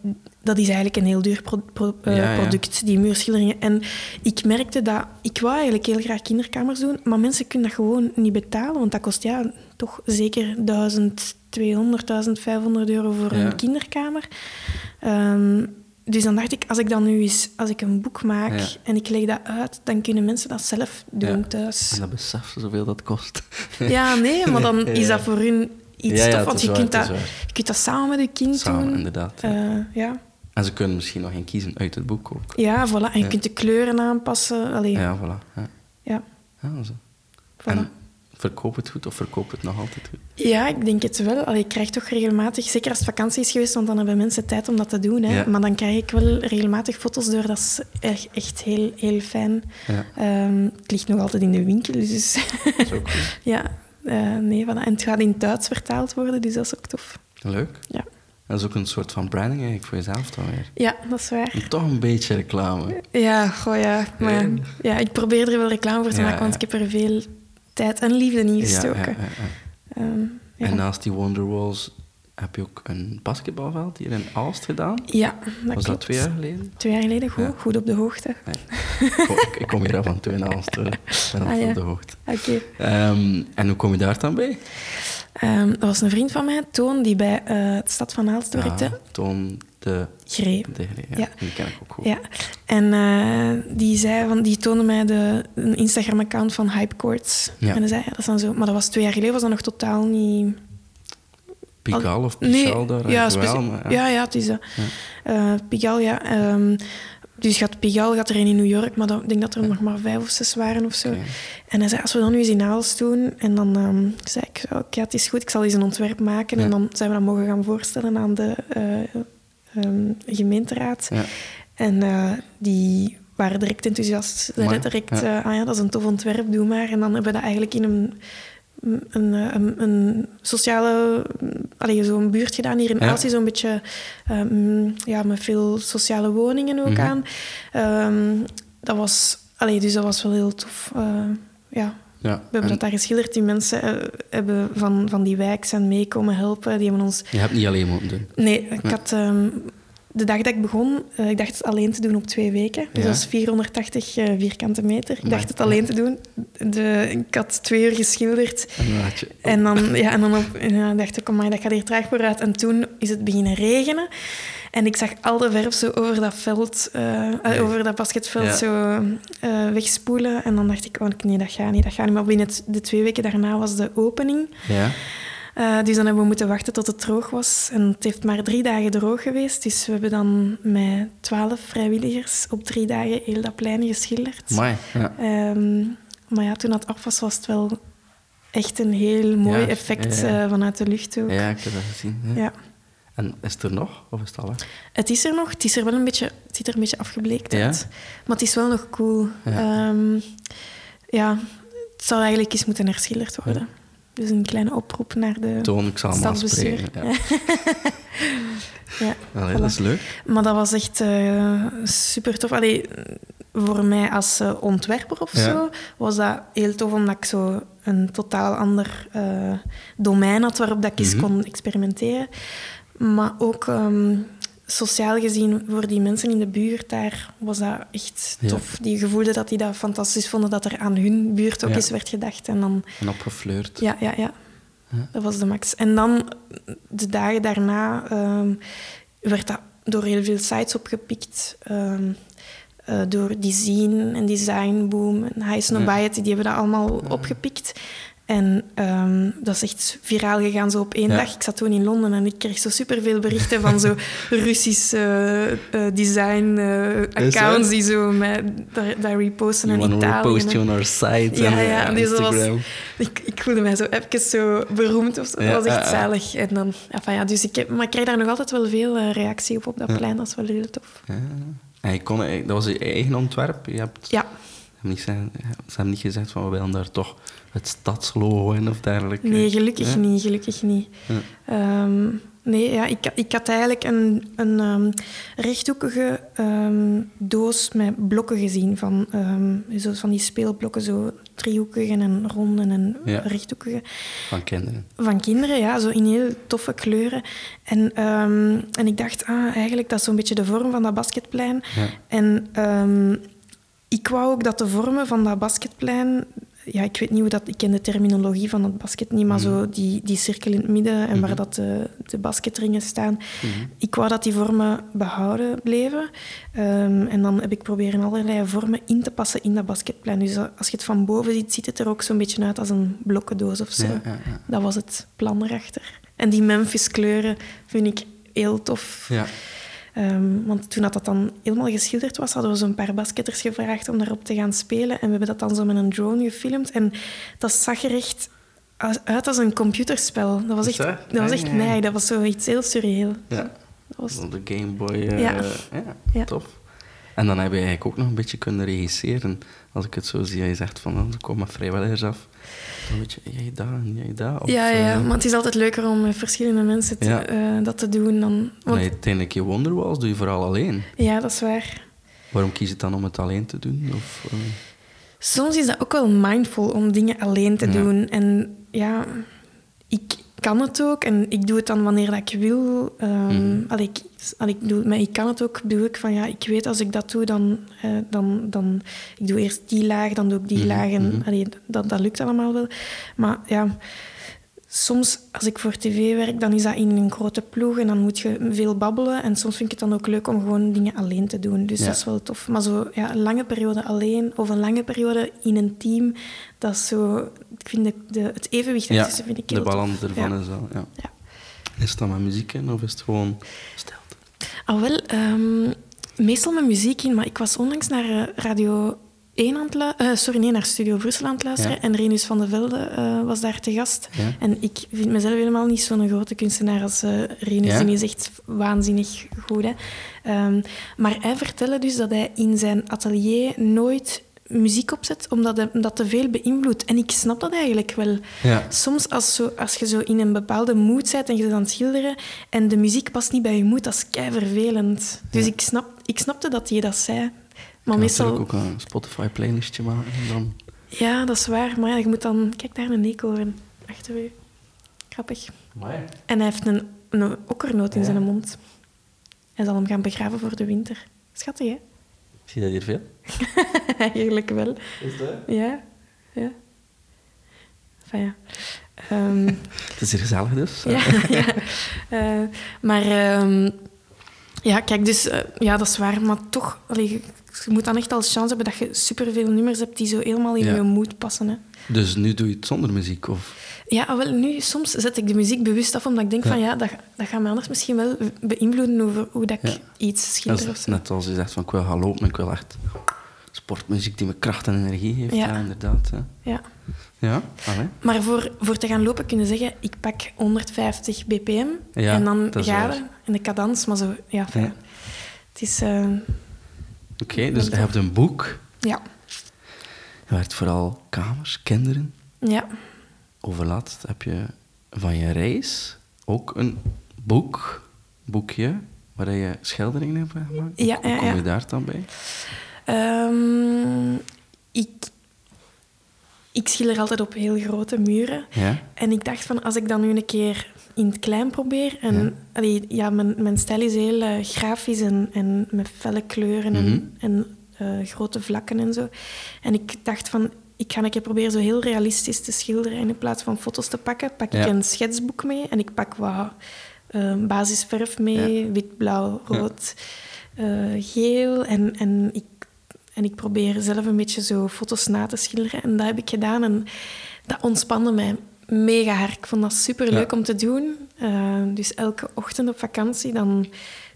dat is eigenlijk een heel duur pro- pro- eh, ja. product, die muurschilderingen. En ik merkte dat... Ik wou eigenlijk heel graag kinderkamers doen, maar mensen kunnen dat gewoon niet betalen, want dat kost ja, toch zeker 1200, 1500 euro voor Ja. een kinderkamer. Ehm, dus dan dacht ik, als ik dan nu eens... Als ik een boek maak en ik leg dat uit, dan kunnen mensen dat zelf doen thuis. En dat besef zoveel dat kost. Ja, nee, maar dan is dat voor hun iets tof, want je, waar, kunt dat, waar. je kunt dat samen met je kind Samen, doen. inderdaad. Ja. Eh, ja. En ze kunnen misschien nog geen kiezen uit het boek ook. ja, voilà. En je kunt de kleuren aanpassen. Allee, ja. Voilà. Ja. zo. voilà. En Verkoop het goed of verkoop het nog altijd goed? Ja, ik denk het wel. Allee, ik krijg toch regelmatig, zeker als het vakantie is geweest, want dan hebben mensen tijd om dat te doen. Hè. Ja. Maar dan krijg ik wel regelmatig foto's door. Dat is echt, echt heel, heel fijn. Ja. Ehm, het ligt nog altijd in de winkel, dus Dat is ook goed. ja. Eh, nee, voilà. En het gaat in het Duits vertaald worden, dus dat is ook tof. Leuk. Ja, Dat is ook een soort van branding eigenlijk voor jezelf dan weer. ja dat is waar. En toch een beetje reclame. Ja, goh, ja. Maar ja, ik probeer er wel reclame voor te Ja, maken, want ja. ik heb er veel tijd en liefde in gestoken. ja, ja, ja. Ehm, ja. En naast die Wonderwalls heb je ook een basketbalveld hier in Aalst gedaan. Ja, dat Was dat klopt. twee jaar geleden? Twee jaar geleden, goed, Ja. goed op de hoogte. Nee. ik, kom, ik- ik kom hier af en toe in Aalst. hoor. Ik ben Ah, altijd ja. op de hoogte. Oké. Ehm, en hoe kom je daar dan bij? Ehm, dat was een vriend van mij, Toon, die bij het Stad van Aalst werkte. Ah, Toon de... Gree. de ja, Ja. Die ken ik ook goed. Ja, en eh, die, zei van, die toonde mij de, een Instagram-account van Hypecourts. Ja. En hij zei, ja, dat is dan zo... Maar dat was twee jaar geleden, was dat nog totaal niet... Pigaal of Nee, Pichal daar ja, wel, maar ja. ja, het is dat. Eh, Pigalle, ja. ehm, dus gaat Pigalle gaat er een in New York, maar ik denk dat er nog maar vijf of zes waren of zo. En hij zei, als we dan nu eens in Aalst doen... En dan ehm, zei ik, oké, het is goed, ik zal eens een ontwerp maken. Ja. En dan zijn we dat mogen gaan voorstellen aan de eh, ehm, gemeenteraad. Ja. En eh, die waren direct enthousiast. Ze direct, ja. eh, ah ja, dat is een tof ontwerp, doe maar. En dan hebben we dat eigenlijk in een, een, eh, een, een sociale... Allee, zo'n buurt gedaan hier in Ja. Zo'n beetje... ehm, ja, met veel sociale woningen ook Mhm. aan. Ehm, dat was... Allee, dus dat was wel heel tof. Eh, ja, Ja. we hebben en dat daar geschilderd. Die mensen eh, hebben van, van die wijk zijn meekomen helpen. Die hebben ons Je hebt niet alleen moeten doen. Nee, ik had ehm, de dag dat ik begon, eh, ik dacht het alleen te doen op twee weken. Dus Ja. dat is 480 eh, vierkante meter. Ik dacht het alleen te doen. De, ik had twee uur geschilderd. En dan. En ja, en dan op, en dan dacht ik, amai, dat gaat hier traag vooruit. En toen is het beginnen regenen. En ik zag al de verf zo over dat veld, eh, Nee. over dat basketveld Ja. zo wegspoelen. En dan dacht ik, oh, nee, dat gaat niet, dat gaat niet. Maar binnen de twee weken daarna was de opening. Ja? Eh, dus dan hebben we moeten wachten tot het droog was. En het heeft maar drie dagen droog geweest. Dus we hebben dan met twaalf vrijwilligers op drie dagen heel dat plein geschilderd. Mooi. Ja. Ehm, maar ja, toen dat af was, was het wel echt een heel mooi Ja, effect ja, eh, vanuit de lucht ook. ja, ik heb dat gezien. Ja. En is het er nog? Of is het al? Het is er nog. Het, is er wel een beetje, het ziet er een beetje afgebleekt uit. Maar het is wel nog cool. Ja. Ja het zou eigenlijk eens moeten herschilderd worden. Dus een kleine oproep naar de Toon, ik zal hem stadsbestuur. afspreken. Ja. Ja. Allee, Voilà. dat is leuk. Maar dat was echt eh, super tof. Allee, voor mij als eh, ontwerper of Ja. zo was dat heel tof, omdat ik zo een totaal ander eh, domein had waarop dat ik eens Mhm. kon experimenteren. Maar ook ehm, sociaal gezien, voor die mensen in de buurt daar, was dat echt Ja. tof. Die gevoelden dat die dat fantastisch vonden, dat er aan hun buurt ook Ja. eens werd gedacht. En dan En opgefleurd. ja, ja, ja. Ja. Dat was de max. En dan, de dagen daarna, ehm, werd dat door heel veel sites opgepikt. ehm, eh, door Design en Design Boom en High Snobiety, die hebben dat allemaal opgepikt. En ehm, dat is echt viraal gegaan zo op één Ja. dag. Ik zat toen in Londen en ik kreeg zo superveel berichten van zo Russische eh, eh, design eh, accounts die zo daar, daar reposten You in want Italië. repost en- you on our site Ja, en ja, eh, dus was- ik, ik voelde mij zo even zo beroemd of zo. Ja, dat was echt zalig. En dan, enfin, ja, dus ik, heb, maar ik krijg daar nog altijd wel veel reactie op op dat plein. Dat is wel heel tof. Ja. En je kon, dat was je eigen ontwerp. Je hebt Ja, niet ze hebben niet gezegd van we willen daar toch het stadslogo in of dergelijke. nee, gelukkig Ja. niet. Gelukkig niet. Ja. Ehm, nee, ja, ik, ik had eigenlijk een, een ehm, rechthoekige ehm, doos met blokken gezien. Van, zo, van die speelblokken, zo driehoekige en ronde en Ja. rechthoekige. Van kinderen. Van kinderen, ja, zo in heel toffe kleuren. En, en ik dacht, ah, eigenlijk dat is zo'n beetje de vorm van dat basketplein. En ik wou ook dat de vormen van dat basketplein... Ja, ik weet niet hoe dat... Ik ken de terminologie van het basket niet, maar zo die, die cirkel in het midden en waar dat de, de basketringen staan. Ik wou dat die vormen behouden bleven. Ehm, en dan heb ik proberen allerlei vormen in te passen in dat basketplein. Dus als je het van boven ziet, ziet het er ook zo'n beetje uit als een blokkendoos of zo. Ja, ja, ja. Dat was het plan erachter. En die Memphis-kleuren vind ik heel tof. Ja. Ehm, want toen dat, dat dan helemaal geschilderd was, hadden we zo'n paar basketters gevraagd om daarop te gaan spelen. En we hebben dat dan zo met een drone gefilmd. En dat zag er echt als- uit als een computerspel. Dat was echt, dat? dat was echt nee, dat was zoiets heel surreëel. Ja. Dat was, de Game Boy. eh, Ja. ja. Ja. tof. En dan heb je eigenlijk ook nog een beetje kunnen regisseren. Als ik het zo zie, je zegt van, dan kom maar vrijwilligers af. Dan weet je, jij dat en jij. Of, ja, ja, eh, maar het is altijd leuker om met verschillende mensen te- Ja. eh, dat te doen dan... Want, Nee, uiteindelijk je Wonderwalls doe je vooral alleen. Ja, dat is waar. Waarom kies je het dan om het alleen te doen? Of, eh, Soms is dat ook wel mindful om dingen alleen te Ja. doen. En ja, ik kan het ook en ik doe het dan wanneer dat ik wil. Allee, ik, allee, ik doe, maar ik kan het ook, bedoel ik van ja, ik weet als ik dat doe, dan, eh, dan, dan ik doe eerst die laag, dan doe ik die Mhm, laag en mhm. allee, dat, dat lukt allemaal wel. Maar ja, soms als ik voor tv werk, dan is dat in een grote ploeg en dan moet je veel babbelen. En soms vind ik het dan ook leuk om gewoon dingen alleen te doen. Dus Ja. dat is wel tof. Maar zo ja, een lange periode alleen of een lange periode in een team, dat is zo... Ik vind de, de, het evenwicht ja, daartussen vind ik de heel tof. balans ervan Ja. is wel. Ja. Ja. Is het dan met muziek in of is het gewoon stilte? Ah, wel, ehm, meestal met muziek in, maar ik was onlangs naar eh, Radio 1 aan het luisteren. sorry, nee, naar Studio Brussel aan het luisteren. Ja. En Renus van de Velde eh, was daar te gast. Ja. En ik vind mezelf helemaal niet zo'n grote kunstenaar als eh Renus. Ja? Die is echt waanzinnig goed. Hè. Ehm, maar hij vertelde dus dat hij in zijn atelier nooit muziek opzet, omdat hij dat te veel beïnvloedt. En ik snap dat eigenlijk wel. Ja. Soms als, zo, als je zo in een bepaalde mood bent en je bent aan het schilderen en de muziek past niet bij je mood, dat is kei vervelend. Dus Ja. ik, snap, ik snapte dat hij dat zei. Maar Maar meestal... ook een Spotify-playlistje maken. en Dan... Ja, dat is waar. Maar ja, je moet dan... Kijk, daar een eekhoorn achter u. Grappig. En hij heeft een, een okkernoot in Ja. zijn mond. Hij zal hem gaan begraven voor de winter. Schattig, hè? Zie je dat hier veel? Eigenlijk wel. Is dat? Ja, ja. Enfin, ja. Ehm, Het is hier gezellig dus. ja, ja. Eh, maar ehm, ja, kijk, dus eh, ja, dat is waar. Maar toch, allee, je, je moet dan echt al chance hebben dat je superveel nummers hebt die zo helemaal in Ja. je mood passen. Hè. Dus nu doe je het zonder muziek? Of... Ja, wel, nu soms zet ik de muziek bewust af, omdat ik denk Ja. van ja, dat, dat gaat mij anders misschien wel beïnvloeden over hoe dat ik Ja. iets Dat schilder of is net als je zegt van ik wil gaan lopen, ik wil echt sportmuziek die me kracht en energie geeft. Ja, inderdaad. Ja, Ja. ja? Allee. Maar voor, voor te gaan lopen kunnen zeggen, ik pak 150 bpm en dan dat gaan waar. we in de cadans, maar zo, ja, fijn. Ja. Het is, eh, Oké, dus je hebt een boek. ja, Je werkt vooral kamers, kinderen. ja, Overlaatst heb je van je reis ook een boek, boekje, waar je schilderingen hebt gemaakt. Ja, Hoe ja, kom je ja. daar dan bij? Ehm, ik, ik schilder altijd op heel grote muren. Ja? En ik dacht van, als ik dan nu een keer in het klein probeer... En, Ja. allee, ja, mijn, mijn stijl is heel eh, grafisch en, en met felle kleuren Mhm. en, en eh, grote vlakken en zo. En ik dacht van, ik ga een keer proberen zo heel realistisch te schilderen. En in plaats van foto's te pakken, pak ik een schetsboek mee. En ik pak wat eh, basisverf mee, Ja. wit, blauw, rood, geel. En, en, ik, en ik probeer zelf een beetje zo foto's na te schilderen. En dat heb ik gedaan. En dat ontspande mij mega hard. Ik vond dat super leuk Ja. om te doen. Eh, dus elke ochtend op vakantie, dan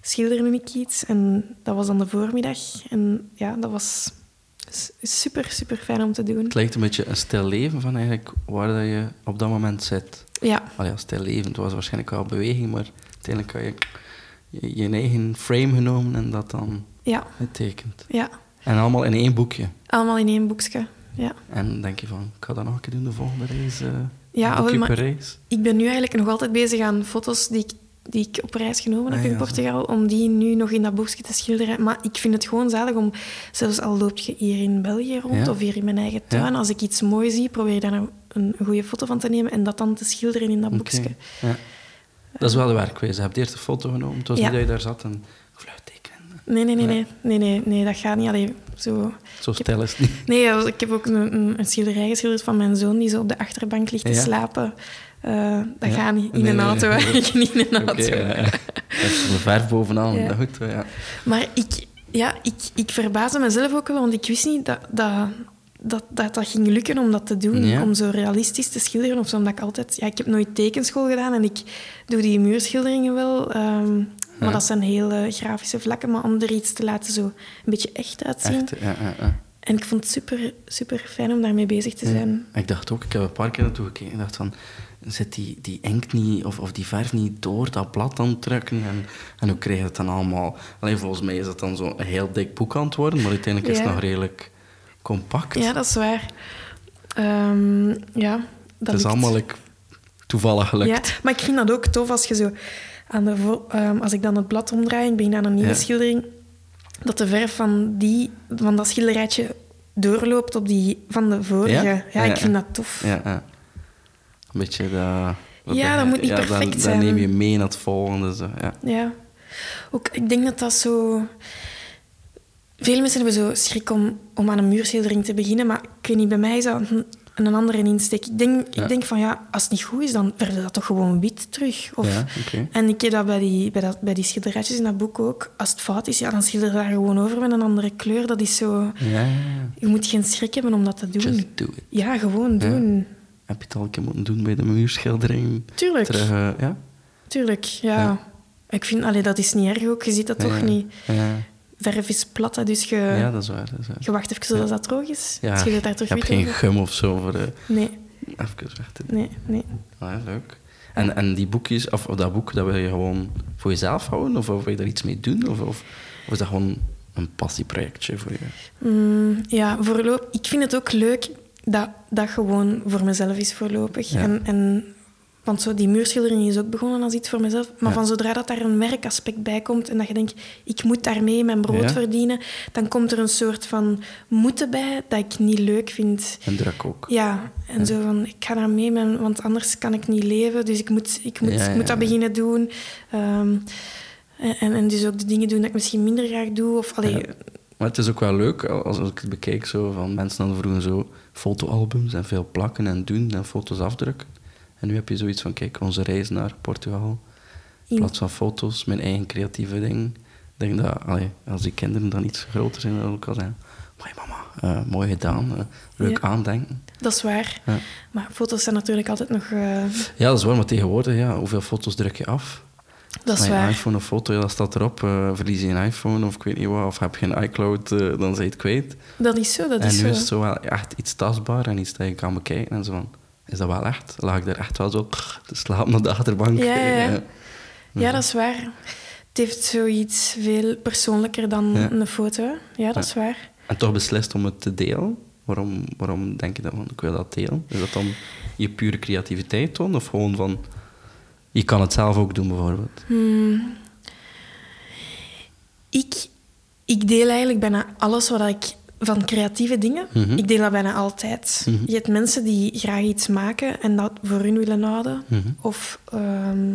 schilderde ik iets. En dat was dan de voormiddag. En ja, dat was super, super fijn om te doen. Het lijkt een beetje een stil leven van eigenlijk waar dat je op dat moment zit. Ja, Al ja, stil leven, het was waarschijnlijk wel beweging, maar uiteindelijk had je je, je eigen frame genomen en dat dan ja, getekend. ja. En allemaal in één boekje. Allemaal in één boekje. Ja. En denk je van, ik ga dat nog een keer doen de volgende reis. eh Ja, maar- reis. Ik ben nu eigenlijk nog altijd bezig aan foto's die ik, die ik op reis genomen heb Ah, in. Portugal, om die nu nog in dat boekje te schilderen. Maar ik vind het gewoon zalig om, zelfs al loop je hier in België rond of hier in mijn eigen tuin, als ik iets moois zie, probeer daar een, een goede foto van te nemen en dat dan te schilderen in dat boekje. Ja. Dat is wel de werkwijze. Je hebt eerst een foto genomen, het was niet dat je daar zat en. Nee, nee, nee, Nee. nee, nee, nee, dat gaat niet. Allee, zo... Zo stil is niet. Nee, ik heb ook een, een, schilderij geschilderd van mijn zoon die zo op de achterbank ligt te Ja. slapen. Eh, dat Ja. gaat niet in Nee, een auto, nee. niet in een auto. ja. Dat is een verf bovenaan, Ja. dat goed. Ja. Maar ik, ja, ik, ik verbaasde mezelf ook wel, want ik wist niet dat dat, dat, dat, dat ging lukken om dat te doen. Om zo realistisch te schilderen. Of zo, omdat ik altijd... Ja, ik heb nooit tekenschool gedaan en ik doe die muurschilderingen wel. ehm, maar dat zijn heel eh, grafische vlakken. Maar om er iets te laten zo een beetje echt uitzien. Echt, ja, ja, ja. En ik vond het super, super fijn om daarmee bezig te zijn. Ik dacht ook, ik heb een paar keer naartoe gekeken. Ik dacht van, zit die, die inkt niet, of, of die verf niet door dat blad aan het drukken? En, en hoe krijg je het dan allemaal? Alleen volgens mij is dat dan zo'n heel dik boek aan het worden, maar uiteindelijk is het nog redelijk compact. Ja, dat is waar. Ehm, ja, dat het is lukt. allemaal like, toevallig gelukt. Ja, maar ik vind dat ook tof als je zo... Aan de vo- ehm, als ik dan het blad omdraai en ik begin aan een nieuwe Ja. schildering, dat de verf van, die, van dat schilderijtje doorloopt op die van de vorige. Ja? Ik vind dat tof. Ja, ja. Een beetje dat... Ja, dat moet niet dan- perfect dan, zijn. neem je mee naar het volgende. Zo. Ja. Ja. Ook, ik denk dat dat zo... Veel mensen hebben zo schrik om, om aan een muurschildering te beginnen, maar ik weet niet, bij mij is dat een, een andere insteek. Ik denk, Ja. ik denk van, ja, als het niet goed is, dan verder dat toch gewoon wit terug. Of, Ja. En ik heb dat bij die, bij, dat, bij die schilderijtjes in dat boek ook. Als het fout is, ja, dan schilder daar gewoon over met een andere kleur. Dat is zo... Ja. Je moet geen schrik hebben om dat te doen. Just do it. Ja, gewoon doen. Heb je het al een keer moeten doen bij de muurschildering? Tuurlijk, Terug, eh, ja? tuurlijk, ja. Ik vind, allee, dat is niet erg ook. Je ziet dat toch Ja, niet. Verf is plat, hè, dus je, ja, dat is waar. Dat is waar. je wacht even totdat dat droog is. Ja, Schilder daar terug je hebt geen over. gum of zo voor de... Nee, Even te nee, nee. Ah, ja, leuk. En, en die boekjes, of, of dat boek, dat wil je gewoon voor jezelf houden? Of, of wil je daar iets mee doen? Of, of, of is dat gewoon een passieprojectje voor je? Mm, ja, voorlopig. Ik vind het ook leuk dat dat gewoon voor mezelf is voorlopig. Ja. En, en, want zo, die muurschildering is ook begonnen als iets voor mezelf. Maar Ja. van zodra dat daar een werkaspect bij komt en dat je denkt, ik moet daarmee mijn brood Ja. verdienen, dan komt er een soort van moeten bij dat ik niet leuk vind. En druk ook. Ja, en zo van, ik ga daar mee, want anders kan ik niet leven. Dus ik moet, ik moet, ik moet dat beginnen doen. Ehm, en, en dus ook de dingen doen dat ik misschien minder graag doe. Of, allee. Maar het is ook wel leuk, als, als ik het bekijk, zo, van mensen hadden vroeger zo fotoalbums en veel plakken en doen en foto's afdrukken. En nu heb je zoiets van, kijk, onze reis naar Portugal. In plaats van foto's, mijn eigen creatieve ding. Ik denk dat, allee, als die kinderen dan iets groter zijn, dan ook al zijn. Mooi mama, eh, mooi gedaan, eh, leuk Ja. aandenken. Dat is waar. Ja. Maar foto's zijn natuurlijk altijd nog... eh, Ja, dat is waar, maar tegenwoordig, ja, hoeveel foto's druk je af? dat is je waar. iPhone of foto, ja, dat staat erop. verlies je een iPhone of ik weet niet wat, of heb je een iCloud, dan zijn je het kwijt. Dat is zo, dat en is nu zo. is het zo wel echt iets tastbaar en iets dat je kan bekijken. En zo van, is dat wel echt? Lag ik daar echt wel zo te slapen op de achterbank? Ja, ja, ja. Dat is waar. Het heeft zoiets veel persoonlijker dan een foto. Ja, dat is waar. En toch beslist om het te delen? Waarom, waarom denk je dan van, ik wil dat delen? Is dat dan je pure creativiteit tonen? Of gewoon van, je kan het zelf ook doen bijvoorbeeld? Hmm. Ik, ik deel eigenlijk bijna alles wat ik van creatieve dingen. Mhm. Ik deel dat bijna altijd. Mhm. Je hebt mensen die graag iets maken en dat voor hun willen houden. Mhm. Of, ehm,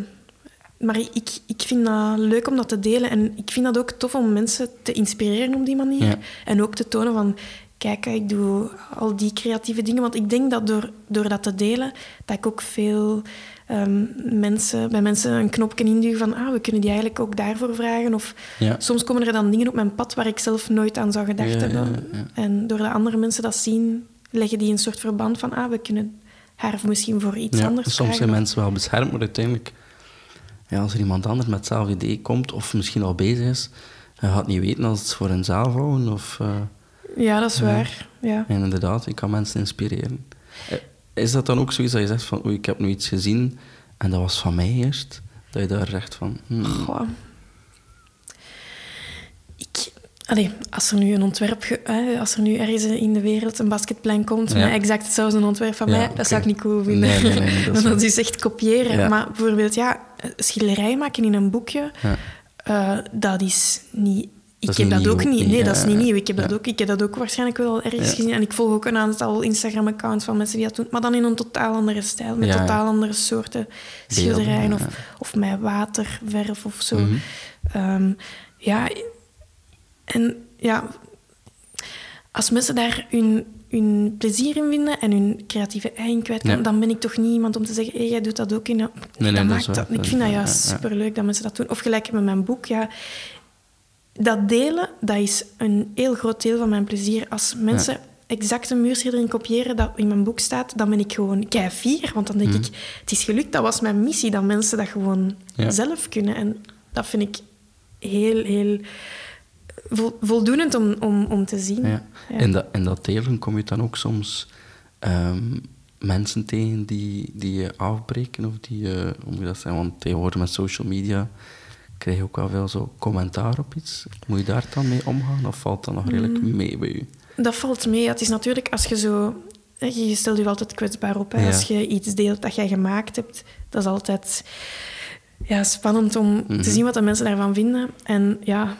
maar ik, ik vind dat leuk om dat te delen. En ik vind dat ook tof om mensen te inspireren op die manier. Ja. En ook te tonen van... Kijk, ik doe al die creatieve dingen. Want ik denk dat door, door dat te delen, dat ik ook veel ehm, mensen, bij mensen een knopje induw van ah, we kunnen die eigenlijk ook daarvoor vragen. Of Ja. soms komen er dan dingen op mijn pad waar ik zelf nooit aan zou gedacht Ja, hebben. ja. En doordat andere mensen dat zien, leggen die een soort verband van ah, we kunnen haar misschien voor iets Ja, anders soms vragen. zijn mensen wel beschermd, maar uiteindelijk, ja, als er iemand anders met hetzelfde idee komt, of misschien al bezig is, hij gaat niet weten als het voor henzelf houden. Of, eh, Ja, dat is waar. Ja. en inderdaad, je kan mensen inspireren. Eh, Is dat dan ook zoiets dat je zegt van, oei, ik heb nu iets gezien en dat was van mij eerst? Dat je daar zegt van, hmm, Goh. Ik, allee, als er nu een ontwerp, als er nu ergens in de wereld een basketplein komt Ja. met exact hetzelfde ontwerp van Ja, mij, dat zou ik niet cool vinden. Nee, nee, nee, dat is dat echt kopiëren. Ja. Maar bijvoorbeeld, ja, schilderij maken in een boekje, eh, dat is niet... Ik heb dat ook nieuw, niet. niet, Nee, dat is niet nieuw. Ik heb, dat ook, ik heb dat ook waarschijnlijk wel ergens Ja. gezien. En ik volg ook een aantal Instagram-accounts van mensen die dat doen. Maar dan in een totaal andere stijl. Met totaal andere soorten schilderijen. Of, of met waterverf of zo. Mhm. Ehm, ja, en ja, als mensen daar hun, hun plezier in vinden en hun creatieve ei in kwijt kan, dan ben ik toch niet iemand om te zeggen, hé, jij doet dat ook in... een- nee, dat maakt dat, ik vind dat juist superleuk dat mensen dat doen. Of gelijk met mijn boek, ja. Dat delen, dat is een heel groot deel van mijn plezier. Als mensen exact een muurschildering kopiëren dat in mijn boek staat, dan ben ik gewoon kei fier. Want dan denk ik, het is gelukt, dat was mijn missie, dat mensen dat gewoon Ja. zelf kunnen. En dat vind ik heel, heel vol- voldoenend om, om, om te zien. Ja. In, dat, in dat delen kom je dan ook soms ehm, mensen tegen die, die je afbreken of die hoe moet je dat zeggen, want tegenwoordig met social media krijg je ook wel veel zo commentaar op iets. Moet je daar dan mee omgaan of valt dat nog redelijk Mm. mee bij je? Dat valt mee. Het is natuurlijk als je zo... Je stelt je altijd kwetsbaar op. Hè. Ja. Als je iets deelt dat jij gemaakt hebt, dat is altijd ja, spannend om Mhm. te zien wat de mensen daarvan vinden. En ja,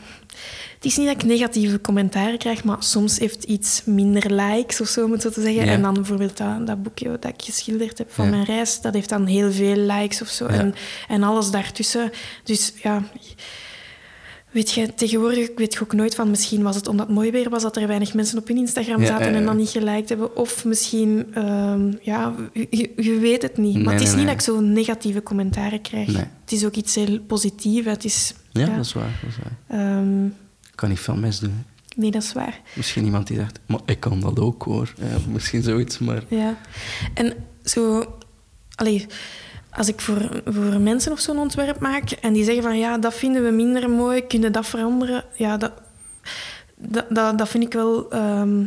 het is niet dat ik negatieve commentaren krijg, maar soms heeft iets minder likes of zo, om het zo te zeggen. Ja. En dan bijvoorbeeld dat, dat boekje dat ik geschilderd heb van Ja. mijn reis, dat heeft dan heel veel likes of zo. Ja. En, en alles daartussen. Dus ja... Weet je, tegenwoordig weet je ook nooit van... Misschien was het omdat het mooi weer was dat er weinig mensen op hun Instagram zaten ja, ja. en dan niet geliked hebben. Of misschien... ehm, ja, je, weet het niet. Nee, maar het is nee, niet nee. dat ik zo negatieve commentaren krijg. Het is ook iets heel positiefs. Het is... Ja, dat is waar. Dat is waar. ehm, Ik kan niet veel misdoen. hè. nee, dat is waar. Misschien iemand die zegt, maar ik kan dat ook hoor. Ja, misschien zoiets, maar... Ja. En zo... Allee, als ik voor, voor mensen of zo'n ontwerp maak en die zeggen van ja, dat vinden we minder mooi, kunnen dat veranderen? Ja, dat, dat, dat, dat vind ik wel ehm,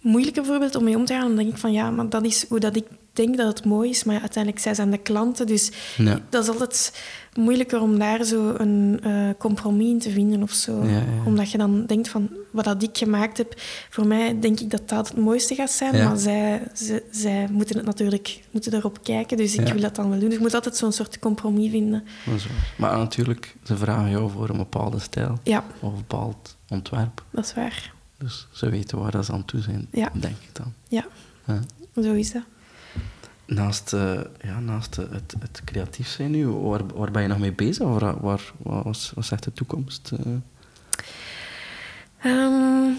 moeilijker bijvoorbeeld om mee om te gaan. Dan denk ik van ja, maar dat is hoe dat ik denk dat het mooi is. Maar ja, uiteindelijk zij zijn de klanten, dus Ja. dat is altijd moeilijker om daar zo een eh, compromis in te vinden of zo. Ja. Omdat je dan denkt van wat dat ik gemaakt heb, voor mij denk ik dat dat het mooiste gaat zijn. Maar zij, ze- zij moeten het natuurlijk moeten erop kijken, dus ik wil dat dan wel doen. Dus je moet altijd zo'n soort compromis vinden. Maar natuurlijk, ze vragen jou voor een bepaalde stijl of een bepaald ontwerp. dat is waar. Dus ze weten waar dat ze aan toe zijn, denk ik dan. Ja, Ja. zo is dat. Naast, eh, ja, naast eh, het, het creatief zijn nu, waar, waar ben je nog mee bezig? Waar, waar, wat, was, wat zegt de toekomst? eh? Ehm,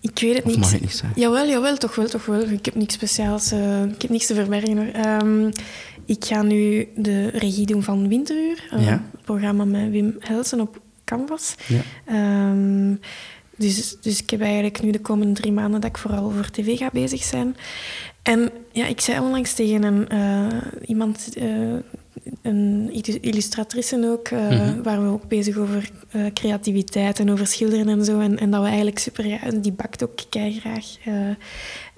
ik weet het of niet. mag het niet? Jawel, jawel, toch wel, toch wel. Ik heb niks speciaals, eh, ik heb niks te verbergen. Hoor. Ehm, ik ga nu de regie doen van Winteruur, Ja. het programma met Wim Helsen op Canvas. Ja. Ehm, dus, dus ik heb eigenlijk nu de komende drie maanden dat ik vooral voor tv ga bezig zijn. En ja, ik zei onlangs tegen een, eh, iemand, eh, een illu- illustratrice ook, eh, Mhm. waar we ook bezig over creativiteit en over schilderen en zo. En, en dat we eigenlijk super... Ja, die bakt ook graag.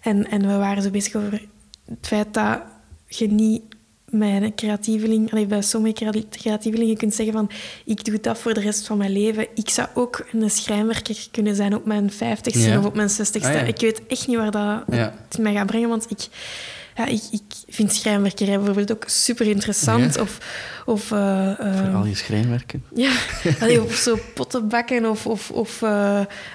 en, en we waren zo bezig over het feit dat je niet een creatieveling... Allee, bij sommige crea- creatievelingen kunt zeggen van... Ik doe dat voor de rest van mijn leven. Ik zou ook een schrijnwerker kunnen zijn op mijn vijftigste Ja. of op mijn zestigste. Ah, ja. Ik weet echt niet waar dat Ja. het mij gaat brengen, want ik... Ja, ik, ik vind schrijnwerkerij bijvoorbeeld ook super interessant. Of, of Voor al je schrijnwerken. ja, allee, of zo potten bakken of, of, of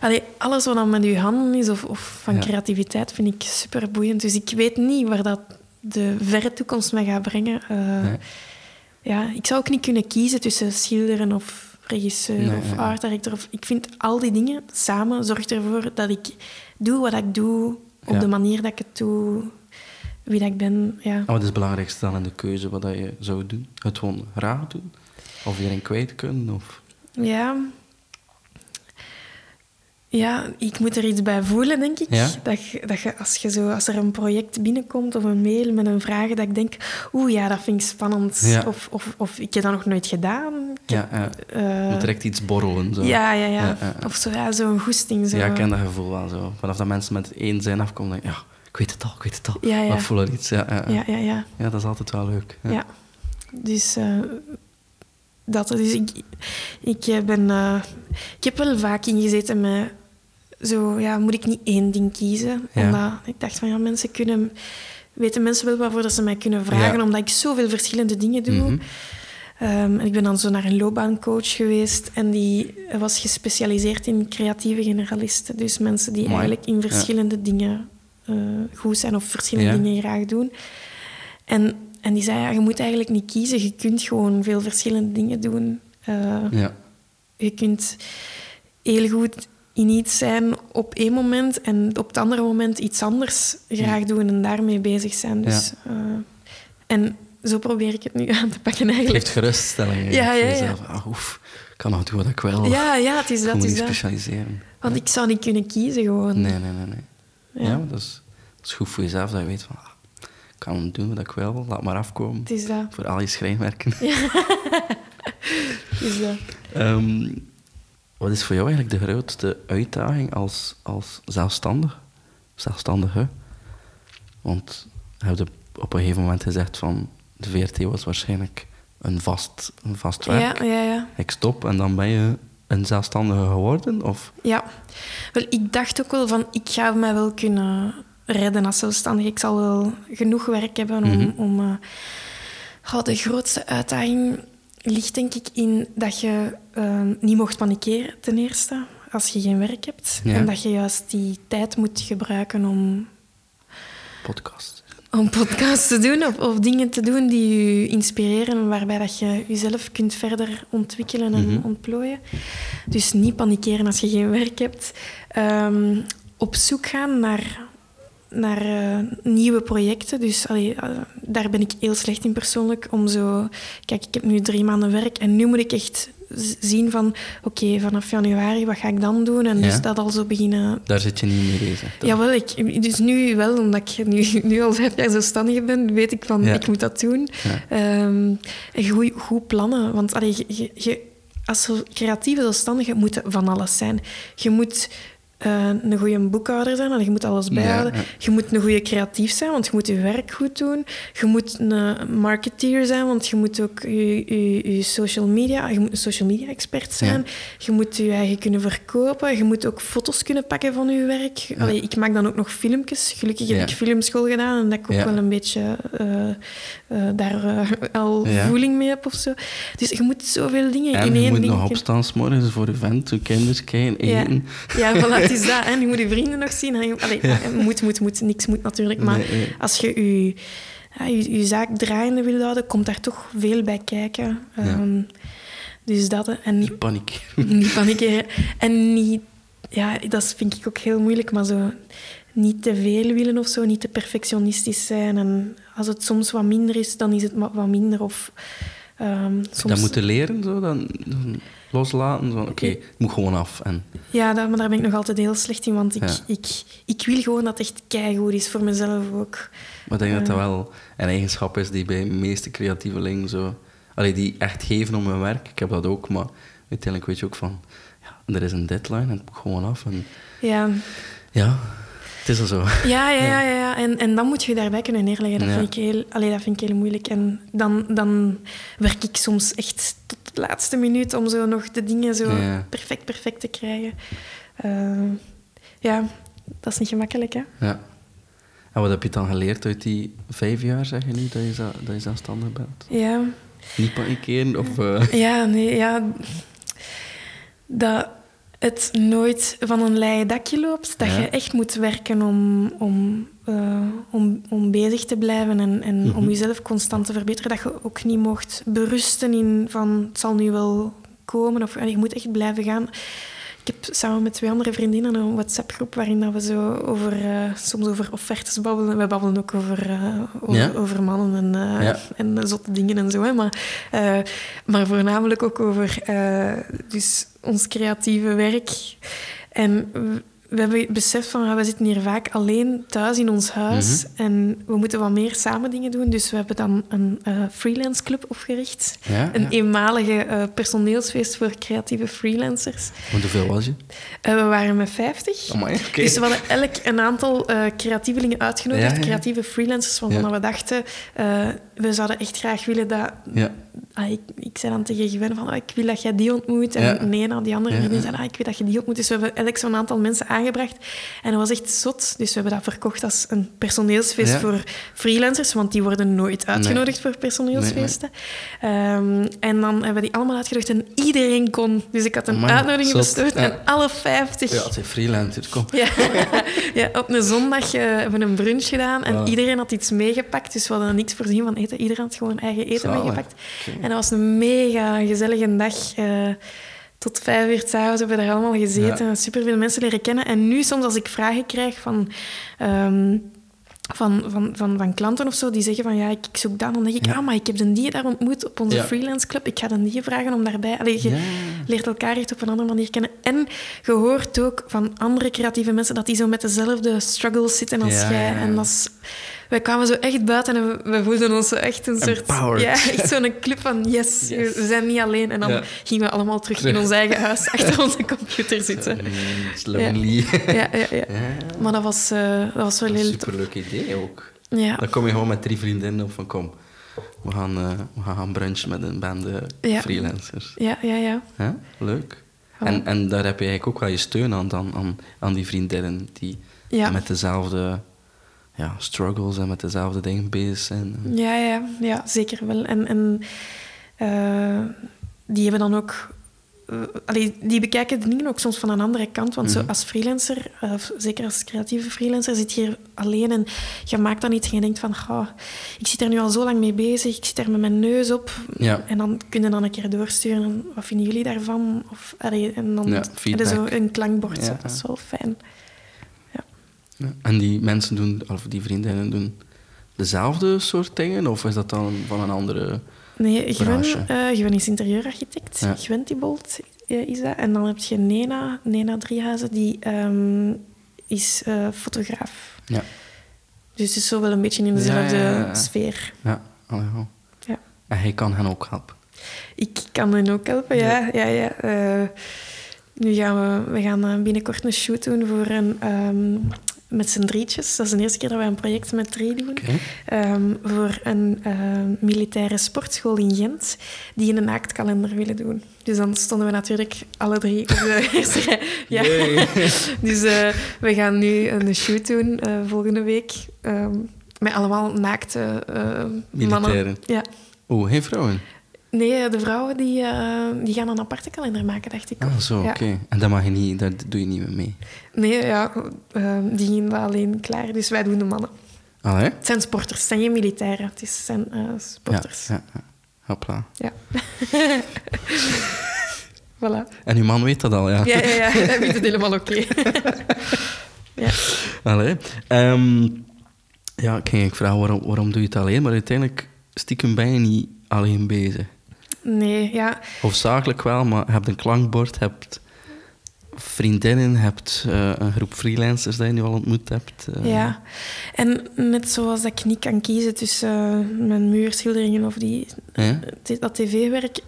allee, alles wat dan met je handen is of, of van creativiteit vind ik super boeiend. Dus ik weet niet waar dat de verre toekomst mij gaat brengen. Eh, Nee. ja, ik zou ook niet kunnen kiezen tussen schilderen of regisseur Nee, of art director. Of, ik vind al die dingen samen zorgt ervoor dat ik doe wat ik doe op Ja. de manier dat ik het doe, wie dat ik ben. Ja. En wat is het belangrijkste dan in de keuze wat dat je zou doen? Het gewoon graag doen? Of hierin kwijt kunnen? Of... Ja. Ja, ik moet er iets bij voelen, denk ik. Ja? Dat, je, dat je, als, je zo, als er een project binnenkomt of een mail met een vraag, dat ik denk, oeh ja, dat vind ik spannend. Ja. Of, of, of ik heb dat nog nooit gedaan. Ik Ja, ja. eh, moet direct iets borrelen. Zo. ja, ja, ja. Of zo, ja, zo'n goesting. Zo. Ja, ik ken dat gevoel wel zo. Vanaf dat mensen met één zin afkomen, denk ik, ja, ik weet het al, ik weet het al. Ja, ja. Maar ik voel er iets. Ja, ja, Ja, ja, ja. Dat is altijd wel leuk. Ja. Dus eh, dat. Dus ik, ik eh, ben... ik heb wel vaak ingezeten met... Zo, ja, moet ik niet één ding kiezen? Ja. Omdat ik dacht van, ja, mensen kunnen... Weten mensen wel waarvoor dat ze mij kunnen vragen, Ja. omdat ik zoveel verschillende dingen doe. Mhm. Ehm, en ik ben dan zo naar een loopbaancoach geweest en die was gespecialiseerd in creatieve generalisten. Dus mensen die Mooi. eigenlijk in Ja. verschillende dingen eh, goed zijn of verschillende dingen graag doen. En, en die zei, ja, je moet eigenlijk niet kiezen, je kunt gewoon veel verschillende dingen doen. Eh, Ja. Je kunt heel goed in iets zijn op één moment en op het andere moment iets anders graag doen en daarmee bezig zijn. Dus, eh, en zo probeer ik het nu aan te pakken Het eigenlijk. geeft geruststelling Ja, ja, voor ja. jezelf. Ah, oef, ik kan nog doen wat ik wil. Ja, ja, het is ik dat. Het is dat. specialiseren. Want ik zou niet kunnen kiezen gewoon. Nee, nee, nee. nee. Ja. Ja, dat, is, dat is goed voor jezelf, dat je weet van... ah, ik kan doen wat ik wil, laat maar afkomen. Het is dat. Voor al je schrijnwerken. Het is dat. Ehm, wat is voor jou eigenlijk de grootste uitdaging als, als zelfstandig? Zelfstandige? Want je hebt op een gegeven moment gezegd van de VRT was waarschijnlijk een vast, een vast werk. Ja, ja, ja. Ik stop en dan ben je een zelfstandige geworden? Of? Ja. Wel, ik dacht ook wel van, ik ga mij wel kunnen redden als zelfstandige. Ik zal wel genoeg werk hebben om... Mhm. om uh, de grootste uitdaging ligt denk ik in dat je uh, niet mocht panikeren, ten eerste, als je geen werk hebt. Ja. En dat je juist die tijd moet gebruiken om... Podcast. Om podcasts te doen of, of, dingen te doen die je inspireren, waarbij dat je jezelf kunt verder ontwikkelen en Mhm. ontplooien. Dus niet panikeren als je geen werk hebt. Um, op zoek gaan naar, naar uh, nieuwe projecten. Dus allee, uh, daar ben ik heel slecht in persoonlijk. Om zo, kijk, ik heb nu drie maanden werk en nu moet ik echt zien van, oké, okay, vanaf januari, wat ga ik dan doen? En Ja. dus dat al zo beginnen... Daar zit je niet mee bezig. Jawel, ik, dus nu wel, omdat ik nu, nu al vijf jaar zelfstandig ben, weet ik van, Ja. ik moet dat doen. Ja. Ehm, en goed, goed plannen, want allee, je, als creatieve zelfstandige moet van alles zijn. Je moet eh, een goede boekhouder zijn, en je moet alles bijhouden. ja. Je moet een goede creatief zijn, want je moet je werk goed doen. Je moet een marketeer zijn, want je moet ook je, je, je social media... Je moet een social media expert zijn. Je moet je eigen kunnen verkopen. Je moet ook foto's kunnen pakken van je werk. Allee, ik maak dan ook nog filmpjes. Gelukkig heb ik filmschool gedaan en dat ik ook wel een beetje eh, eh, daar al voeling mee heb of zo. Dus je moet zoveel dingen En in je één moet ding nog kunnen- opstaan 's morgens voor je vent, je kinderen kijken, Ja. eten. Ja, voilà, het is dat. En je moet je vrienden nog zien. Allee, ja, moet, moet, moet. Niks moet natuurlijk. Maar Nee, nee. als je je, je, je zaak draaiende wil houden, komt daar toch veel bij kijken. Ehm, dus dat. hè. En Die paniek. niet panikeren. En niet... Ja, dat vind ik ook heel moeilijk, maar zo... Niet te veel willen of zo, niet te perfectionistisch zijn. En als het soms wat minder is, dan is het wat minder. Of ehm, soms... Dat moeten leren, zo, dan, dan loslaten. Van, Oké, het moet gewoon af. En, Ja, daar, maar daar ben ik nog altijd heel slecht in, want ik, Ja. ik, ik wil gewoon dat het echt keigoed is voor mezelf ook. maar ik denk dat dat wel een eigenschap is die bij de meeste creatievelingen zo... Allee, die echt geven om hun werk. Ik heb dat ook, maar uiteindelijk weet je ook van... Ja, er is een deadline en het moet gewoon af. En, Ja, ja, het is al zo. ja, ja, ja. ja, ja. En, en dan moet je je daarbij kunnen neerleggen. Dat, Ja. vind, ik heel, allee, dat vind ik heel moeilijk. En dan, dan werk ik soms echt tot de laatste minuut om zo nog de dingen zo Ja. perfect, perfect te krijgen. Eh, ja, dat is niet gemakkelijk, hè? Ja. En wat heb je dan geleerd uit die vijf jaar, zeg je nu, dat je, dat je zelfstandig bent? Ja. Niet panikeren of... eh, Ja, nee, ja. Dat het nooit van een leien dakje loopt. Dat Ja. je echt moet werken om, om, eh, om, om bezig te blijven en, en Mhm. om jezelf constant te verbeteren. Dat je ook niet mocht berusten in van het zal nu wel komen. Of, en je moet echt blijven gaan. Ik heb samen met twee andere vriendinnen een WhatsApp-groep waarin dat we zo over, eh, soms over offertes babbelen. We babbelen ook over, eh, over, Ja. over mannen en, eh, Ja. en zotte dingen en zo. Hè. Maar, maar voornamelijk ook over dus ons creatieve werk. En we- hebben beseft van, we zitten hier vaak alleen thuis in ons huis. Mhm. En we moeten wat meer samen dingen doen. Dus we hebben dan een eh, freelance club opgericht. ja, Een ja. eenmalige eh, personeelsfeest voor creatieve freelancers. Want hoeveel was je? Eh, we waren met 50. Amai, oké. Dus we hadden elk een aantal eh, creatievelingen uitgenodigd, Ja, ja. creatieve freelancers, waarvan Ja. we dachten, eh, we zouden echt graag willen dat... Ja. Ah, ik, ik zei dan tegen Gwen van, ah, ik wil dat jij die ontmoet. En Ja. Nena, die andere ja. zei, ah, ik wil dat je die ontmoet. Dus we hebben elk zo'n aantal mensen aangebracht. En dat was echt zot. Dus we hebben dat verkocht als een personeelsfeest Ja. voor freelancers, want die worden nooit uitgenodigd voor personeelsfeesten. Ehm, en dan hebben we die allemaal uitgenodigd en iedereen kon. Dus ik had een Amai, uitnodiging gestuurd Ja. en alle 50 Ja, het zijn freelancers, kom. ja, ja op een zondag eh, hebben we een brunch gedaan en Wow. iedereen had iets meegepakt. Dus we hadden niks voorzien van eten. Iedereen had gewoon eigen eten Zalig. meegepakt. En dat was een mega gezellige dag. eh, tot vijf uur s'avonds hebben we daar allemaal gezeten. en Superveel mensen leren kennen. En nu soms als ik vragen krijg van... ehm, van, van, van, van klanten of zo, die zeggen van ja, ik, ik zoek dat. Dan denk ik, Ja. ah, maar ik heb de die daar ontmoet op onze Ja. freelance club. Ik ga de die vragen om daarbij... Allee, je, Ja. leert elkaar echt op een andere manier kennen. En je hoort ook van andere creatieve mensen dat die zo met dezelfde struggles zitten als Ja, jij. ja, ja. En dat is wij kwamen zo echt buiten en we, voelden ons zo echt een soort... Empowered. Ja, echt zo'n club van yes, Yes. we zijn niet alleen. En dan Ja. gingen we allemaal terug in ons eigen huis achter onze computer zitten. Lonely. Ja, ja, ja. Ja, Maar dat was, eh, dat was wel heel superleuk idee ook. Ja. Dan kom je gewoon met drie vriendinnen op van kom, we gaan, eh, we gaan brunchen met een bande Ja. freelancers. Ja, ja, ja. Hè? Leuk. Ja. En, en daar heb je eigenlijk ook wel je steun aan, dan, aan, aan die vriendinnen die Ja. met dezelfde ja, struggles en met dezelfde dingen bezig zijn. Ja, ja, ja, zeker wel. En, en eh, die hebben dan ook... eh, allee, die bekijken de dingen ook soms van een andere kant. Want Mhm. zo als freelancer, eh, of zeker als creatieve freelancer, zit je hier alleen en je maakt dan iets en je denkt van... "Goh, ik zit er nu al zo lang mee bezig, ik zit er met mijn neus op. Ja. En dan kun je dan een keer doorsturen. en Wat vinden jullie daarvan? Of, allee, en dan Ja, zo een klankbord. Ja, zo. ja. Dat is wel fijn. Ja. En die mensen doen, of die vriendinnen doen dezelfde soort dingen? Of is dat dan van een andere... Nee, Gwen, eh Gwen is interieurarchitect. Ja. Gwen Thibault eh, is dat. En dan heb je Nena, Nena Driehuizen, die ehm, is eh, fotograaf. Ja. Dus het is zo wel een beetje in dezelfde ja, sfeer. Ja, allee, ja. En hij kan hen ook helpen. Ik kan hen ook helpen, ja. ja, ja, nu gaan we, we gaan binnenkort een shoot doen voor een, ehm, met z'n drietjes. Dat is de eerste keer dat we een project met drie doen. Ehm, voor een ehm, militaire sportschool in Gent die een naaktkalender willen doen. Dus dan stonden we natuurlijk alle drie op de eerste rij. Ja. Dus eh, we gaan nu een shoot doen eh, volgende week ehm, met allemaal naakte eh, mannen. Militairen. Ja. Oeh, geen vrouwen? Nee, de vrouwen die, eh, die gaan een aparte kalender maken, dacht ik. Ah, zo, Ja. oké. En dat mag je niet, daar doe je niet meer mee. Nee, ja, ehm, die gingen alleen klaar, dus wij doen de mannen. Allee? Het zijn sporters, het zijn geen militairen, het is- zijn eh, sporters. Ja, ja, ja. Hopla. Ja. voilà. En uw man weet dat al, ja. Ja, ja, ja. Hij vindt het helemaal oké. ja. Allee. Ehm, ja, ik ging vragen waarom, waarom doe je het alleen, maar uiteindelijk stiekem ben je niet alleen bezig. Nee, ja. Hoofdzakelijk wel, maar je hebt een klankbord, je hebt vriendinnen, je hebt eh, een groep freelancers die je nu al ontmoet hebt. eh. ja. En net zoals dat ik niet kan kiezen tussen eh, mijn muurschilderingen of die, Ja? dat tv-werk,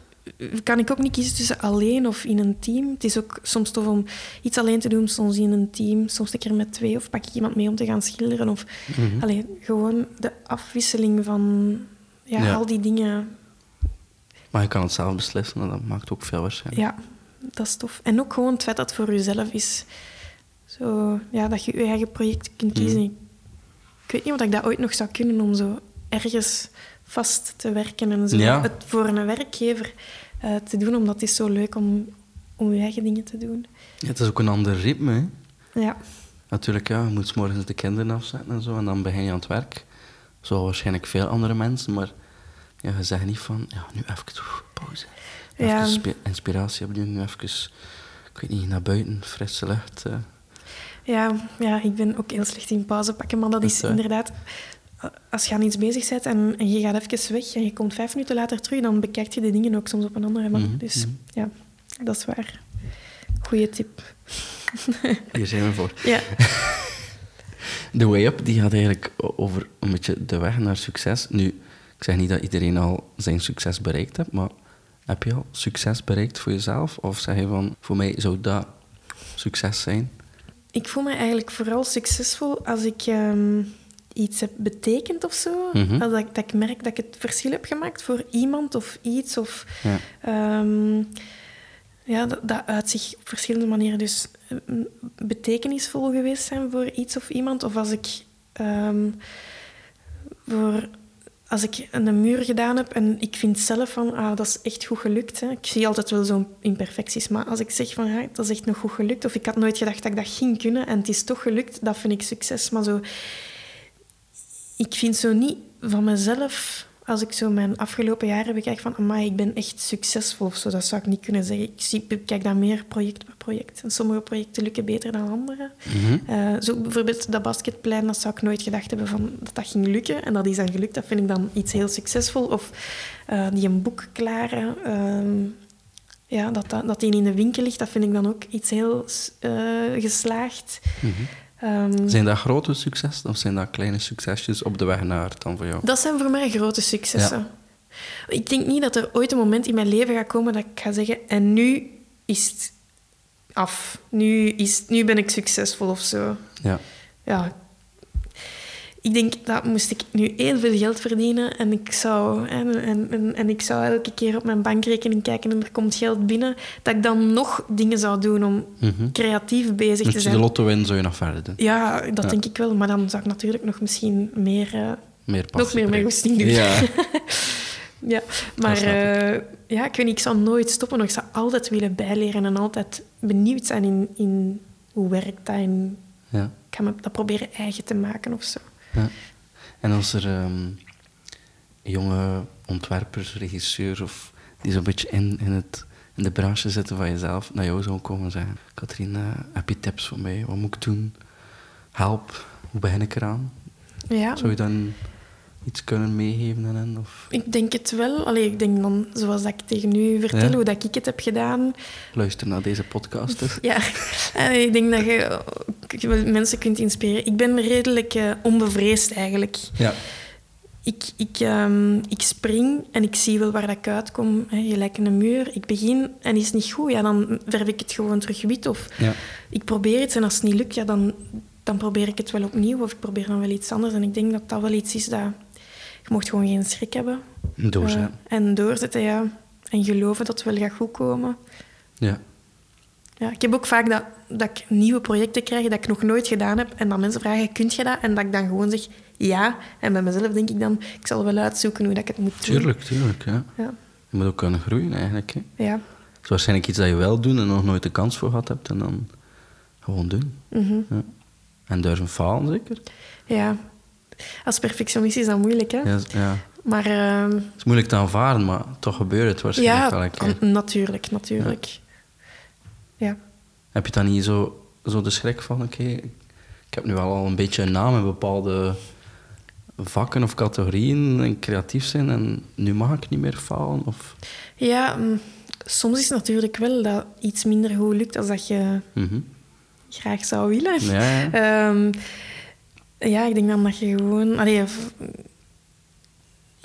kan ik ook niet kiezen tussen alleen of in een team. Het is ook soms tof om iets alleen te doen, soms in een team, soms een keer met twee, of pak ik iemand mee om te gaan schilderen. Of Mhm. alleen gewoon de afwisseling van ja, Ja. al die dingen Maar je kan het zelf beslissen en dat maakt ook veel waarschijnlijk. Ja, dat is tof. En ook gewoon het feit dat het voor jezelf is. Zo, ja, dat je je eigen project kunt kiezen. Mhm. Ik weet niet of ik dat ooit nog zou kunnen om zo ergens vast te werken en zo Ja. het voor een werkgever eh, te doen, omdat het is zo leuk om, om je eigen dingen te doen. Ja, het is ook een ander ritme. Hè? Ja, Natuurlijk, ja, je moet 's morgens de kinderen afzetten en zo, en dan begin je aan het werk. Zoals waarschijnlijk veel andere mensen, maar ja, je zegt niet van, ja, nu even pauze. Even Ja. spi- inspiratie opnieuw, nu even, ik weet niet, naar buiten, frisse lucht. eh. ja, ja, ik ben ook heel slecht in pauze pakken, maar dat is hè? inderdaad... Als je aan iets bezig bent en, en je gaat even weg en je komt vijf minuten later terug, dan bekijk je de dingen ook soms op een andere manier. Mhm, Dus mhm. ja, dat is waar. Goeie tip. Hier zijn we voor. Ja. The Way Up die gaat eigenlijk over een beetje de weg naar succes. Nu, ik zeg niet dat iedereen al zijn succes bereikt heeft, maar heb je al succes bereikt voor jezelf? Of zeg je van, voor mij zou dat succes zijn? Ik voel me eigenlijk vooral succesvol als ik ehm, iets heb betekend of zo. Mhm. Als dat ik merk dat ik het verschil heb gemaakt voor iemand of iets. Of, Ja. ehm, ja, dat, dat uit zich op verschillende manieren. Dus eh, betekenisvol geweest zijn voor iets of iemand. Of als ik, ehm, voor, als ik een muur gedaan heb en ik vind zelf van, ah, dat is echt goed gelukt. Hè. Ik zie altijd wel zo'n imperfecties. Maar als ik zeg van, ja, dat is echt nog goed gelukt. Of ik had nooit gedacht dat ik dat ging kunnen en het is toch gelukt. Dat vind ik succes. Maar zo, ik vind zo niet van mezelf, als ik zo mijn afgelopen jaren bekijk, van amai, ik ben echt succesvol of zo. Dat zou ik niet kunnen zeggen. Ik zie, bekijk dat meer project per project. En sommige projecten lukken beter dan andere. Mhm. Eh, zo bijvoorbeeld dat basketplein, dat zou ik nooit gedacht hebben van, dat dat ging lukken. En dat is dan gelukt. Dat vind ik dan iets heel succesvol. Of eh, die een boek klaren. ehm, ja, dat, dat, dat die in de winkel ligt, dat vind ik dan ook iets heel eh, geslaagd. Mhm. Ehm, Zijn dat grote successen of zijn dat kleine succesjes op de weg naar het dan voor jou? dat zijn voor mij grote successen. Ik denk niet dat er ooit een moment in mijn leven gaat komen dat ik ga zeggen... En nu is het af. Nu, is, nu ben ik succesvol of zo. Ja. Ja. Ik denk dat moest ik nu heel veel geld verdienen en ik zou, en, en, en, ik zou elke keer op mijn bankrekening kijken en er komt geld binnen, dat ik dan nog dingen zou doen om Mhm. creatief bezig te Dus de zijn. lotto win zou je nog verder doen. Ja, dat Ja. denk ik wel. Maar dan zou ik natuurlijk nog misschien meer, Meer nog meer mijn goesting doen. Ja. Ja, maar ik. eh, ja, ik weet niet, ik zal nooit stoppen. Ik zal altijd willen bijleren en altijd benieuwd zijn in, in hoe werkt dat. En ja. ik ga me dat proberen eigen te maken of zo. Ja. En als er ehm, jonge ontwerpers, regisseurs of die zo'n beetje in, in, het, in de branche zitten van jezelf naar jou zou komen zeggen: Katrien, eh, heb je tips voor mij? Wat moet ik doen? Help, hoe begin ik eraan? Ja, Zou je dan iets kunnen meegeven aan hen? Of ik denk het wel. Allee, ik denk dan, zoals dat ik tegen u vertel, Ja. hoe dat ik het heb gedaan. luister naar deze podcast? dus. Ja, en ik denk dat je mensen kunt inspireren. Ik ben redelijk eh, onbevreesd eigenlijk. Ja. Ik, ik, ehm, ik spring en ik zie wel waar dat ik uitkom. Hè, gelijk een muur. Ik begin en is het niet goed, ja, dan verf ik het gewoon terug wit. Of ja. ik probeer iets en als het niet lukt, ja, dan, dan probeer ik het wel opnieuw. Of ik probeer dan wel iets anders. En ik denk dat dat wel iets is dat... Je mocht gewoon geen schrik hebben. Doorzetten. Eh, en doorzetten, ja. En geloven dat het wel gaat goed komen. ja. Ja, ik heb ook vaak dat, dat ik nieuwe projecten krijg dat ik nog nooit gedaan heb. En dat mensen vragen, kunt je dat? En dat ik dan gewoon zeg, ja. En bij mezelf denk ik dan, ik zal wel uitzoeken hoe dat ik het moet doen. Tuurlijk, tuurlijk. Ja. Ja. Je moet ook kunnen groeien eigenlijk. Hè. Ja. Het is waarschijnlijk iets dat je wel doet en nog nooit de kans voor gehad hebt en dan gewoon doen. Mhm. Ja. En durven falen, zeker? ja. Als perfectionist is dat moeilijk, hè? Ja, ja. Maar ehm, Het is moeilijk te aanvaarden, maar toch gebeurt het waarschijnlijk ja, keer. natuurlijk, natuurlijk. Ja. Heb je dan niet zo, zo de schrik van, oké, ik heb nu wel al een beetje een naam in bepaalde vakken of categorieën en creatief zijn en nu mag ik niet meer falen? Of... Ja, mm, soms is het natuurlijk wel dat iets minder goed lukt als dat je Mhm. graag zou willen. Ja, ja. Ja, ik denk dan dat je gewoon... Allee,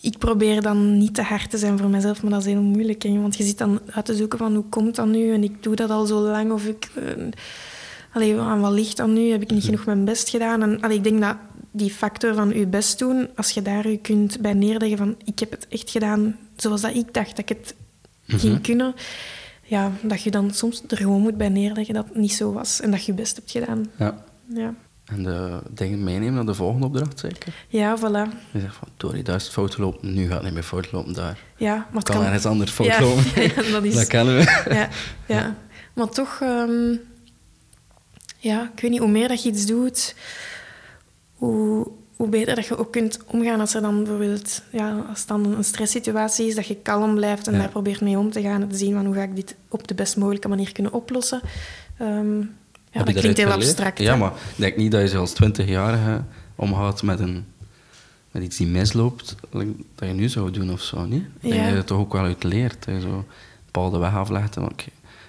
ik probeer dan niet te hard te zijn voor mezelf, maar dat is heel moeilijk. Hè, want je zit dan uit te zoeken van hoe komt dat nu? En ik doe dat al zo lang. Of ik... eh, allee, aan wat ligt dat nu? Heb ik niet genoeg mijn best gedaan? En allee, ik denk dat die factor van je best doen, als je daar je kunt bij neerleggen van ik heb het echt gedaan zoals dat ik dacht dat ik het ging kunnen, ja, dat je dan soms er gewoon moet bij neerleggen dat het niet zo was en dat je je best hebt gedaan. ja. Ja, En de dingen meenemen naar de volgende opdracht, zeker? ja voilà. Je zegt van, Tori, daar is het fout gelopen, nu gaat het niet meer fout lopen daar. Ja, maar het kan, kan... ergens anders fout ja, lopen. ja, dat is... Dat kennen we. ja, ja. Maar toch, ehm, ja, ik weet niet, hoe meer dat je iets doet, hoe, hoe beter dat je ook kunt omgaan als er dan bijvoorbeeld, ja, als het dan een stresssituatie is, dat je kalm blijft en Ja. daar probeert mee om te gaan en te zien van hoe ga ik dit op de best mogelijke manier kunnen oplossen. Ehm, ja, dat klinkt heel abstract. Ja, maar ik denk niet dat je als twintigjarige omgaat met, een, met iets die misloopt, dat je nu zou doen of zo, niet? Ik denk Ja. dat je het toch ook wel uit leert. Dat je zo een bepaalde weg aflegt en oké,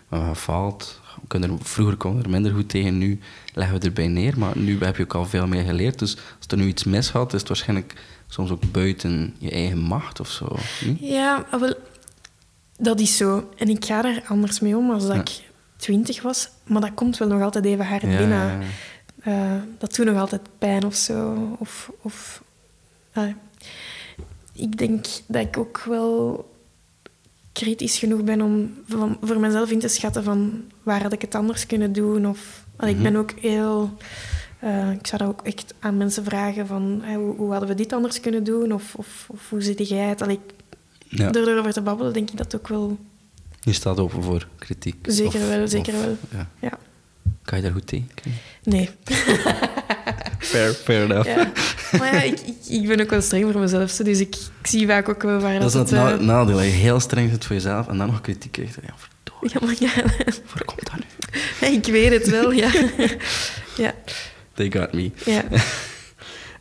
we hebben gefaald. We kunnen er- vroeger kon er minder goed tegen, nu leggen we erbij neer. Maar nu heb je ook al veel meer geleerd. Dus als er nu iets misgaat, is het waarschijnlijk soms ook buiten je eigen macht of zo. Niet? Ja, wel, dat is zo. En ik ga er anders mee om als dat Ja. ik twintig was. Maar dat komt wel nog altijd even hard Ja, binnen. ja. Eh, dat doet nog altijd pijn of zo. Of, of, ik denk dat ik ook wel kritisch genoeg ben om van, voor mezelf in te schatten van waar had ik het anders kunnen doen. Of, Ik ben ook heel... eh, ik zou dat ook echt aan mensen vragen van hey, hoe, hoe hadden we dit anders kunnen doen? Of, of, of hoe zit jij het? Allee, Ja. Door erover te babbelen denk ik dat ook wel... Je staat open voor kritiek. Zeker Of- wel, of- zeker wel. Ja. Ja. Kan je daar goed tegen? Nee. Fair, fair enough. Ja. Maar ja, ik, ik, ik ben ook wel streng voor mezelf. Dus ik, ik zie vaak ook wel waar Dat is dat, het na- het... eh, nadeel, dat je heel streng zit voor jezelf en dan nog kritiek krijgt. Ja, verdorie, ja, maar ja, waar komt dat nu? ik weet het wel, ja. ja, They got me. ja.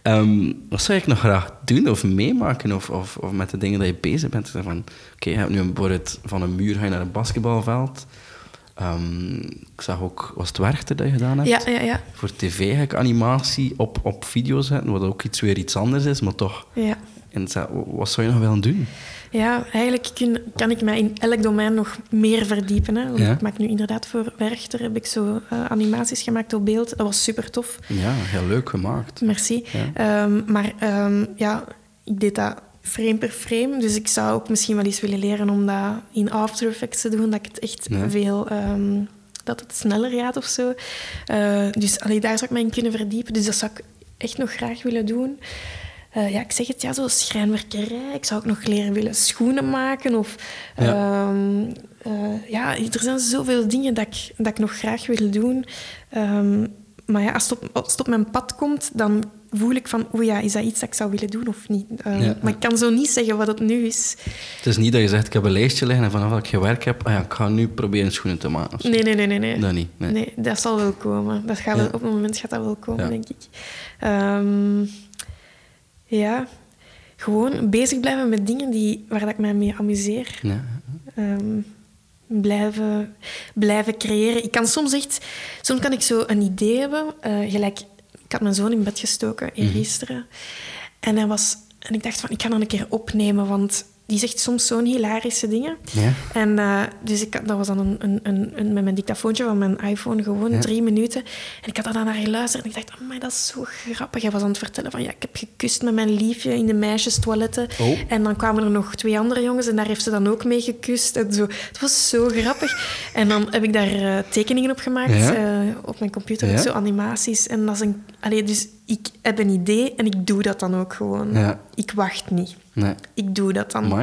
Ehm, wat zou ik nog graag doen of meemaken of, of, of met de dingen dat je bezig bent? Van, Oké, je hebt nu een bijvoorbeeld van een muur ga je naar een basketbalveld. Ehm, ik zag ook, was het Werchter dat je gedaan hebt? Ja, ja, ja. Voor tv ga ik animatie op, op video zetten, wat ook iets weer iets anders is, maar toch. ja. En wat zou je nog willen doen? Ja, eigenlijk kun- kan ik mij in elk domein nog meer verdiepen. Hè. Want Ja. Ik maak nu inderdaad voor Werchter heb ik zo eh, animaties gemaakt op beeld. Dat was super tof. Ja, heel leuk gemaakt. Merci. Ja. Ehm, maar ehm, ja, ik deed dat frame per frame. Dus ik zou ook misschien wel eens willen leren om dat in After Effects te doen. Dat ik het echt Ja. veel... ehm, dat het sneller gaat of zo. Eh, dus allee, daar zou ik mij in kunnen verdiepen. Dus dat zou ik echt nog graag willen doen. Eh, ja, ik zeg het, ja, zo schrijnwerkerij. Ik zou ook nog leren willen schoenen maken. Of, Ja. ehm, eh, ja, er zijn zoveel dingen dat ik, dat ik nog graag wil doen. Ehm, maar ja, als het, op, als het op mijn pad komt, dan voel ik van... Oeh ja, is dat iets dat ik zou willen doen of niet? Ehm, Ja. Maar ik kan zo niet zeggen wat het nu is. Het is niet dat je zegt, ik heb een lijstje liggen en vanaf dat ik gewerkt heb, ah ja, ik ga nu proberen schoenen te maken. Nee, nee, nee, nee. nee. Dat niet, nee. dat zal wel komen. Dat gaat Ja. wel, op een moment gaat dat wel komen, denk ik. Ehm, ja, gewoon bezig blijven met dingen die, waar dat ik mij mee amuseer. Ja. Ehm, blijven, blijven creëren. Ik kan soms echt... Soms kan ik zo een idee hebben. eh, gelijk, ik had mijn zoon in bed gestoken Mhm. gisteren. En, hij was, en ik dacht van, ik ga dat een keer opnemen, want die zegt soms zo'n hilarische dingen. Ja? En eh, dus ik, dat was dan een, een, een, een- met mijn dictafoontje van mijn iPhone, gewoon Ja. drie minuten. En ik had daar naar geluisterd en ik dacht, maar dat is zo grappig. Hij was aan het vertellen van, ja, ik heb gekust met mijn liefje in de meisjestoiletten. Oh. En dan kwamen er nog twee andere jongens en daar heeft ze dan ook mee gekust. En zo. Het was zo grappig. En dan heb ik daar eh, tekeningen op gemaakt Ja. eh, op mijn computer, zo animaties. En dat is een... Allee, dus ik heb een idee en ik doe dat dan ook gewoon. Ja. Ik wacht niet. Nee. Ik doe dat dan.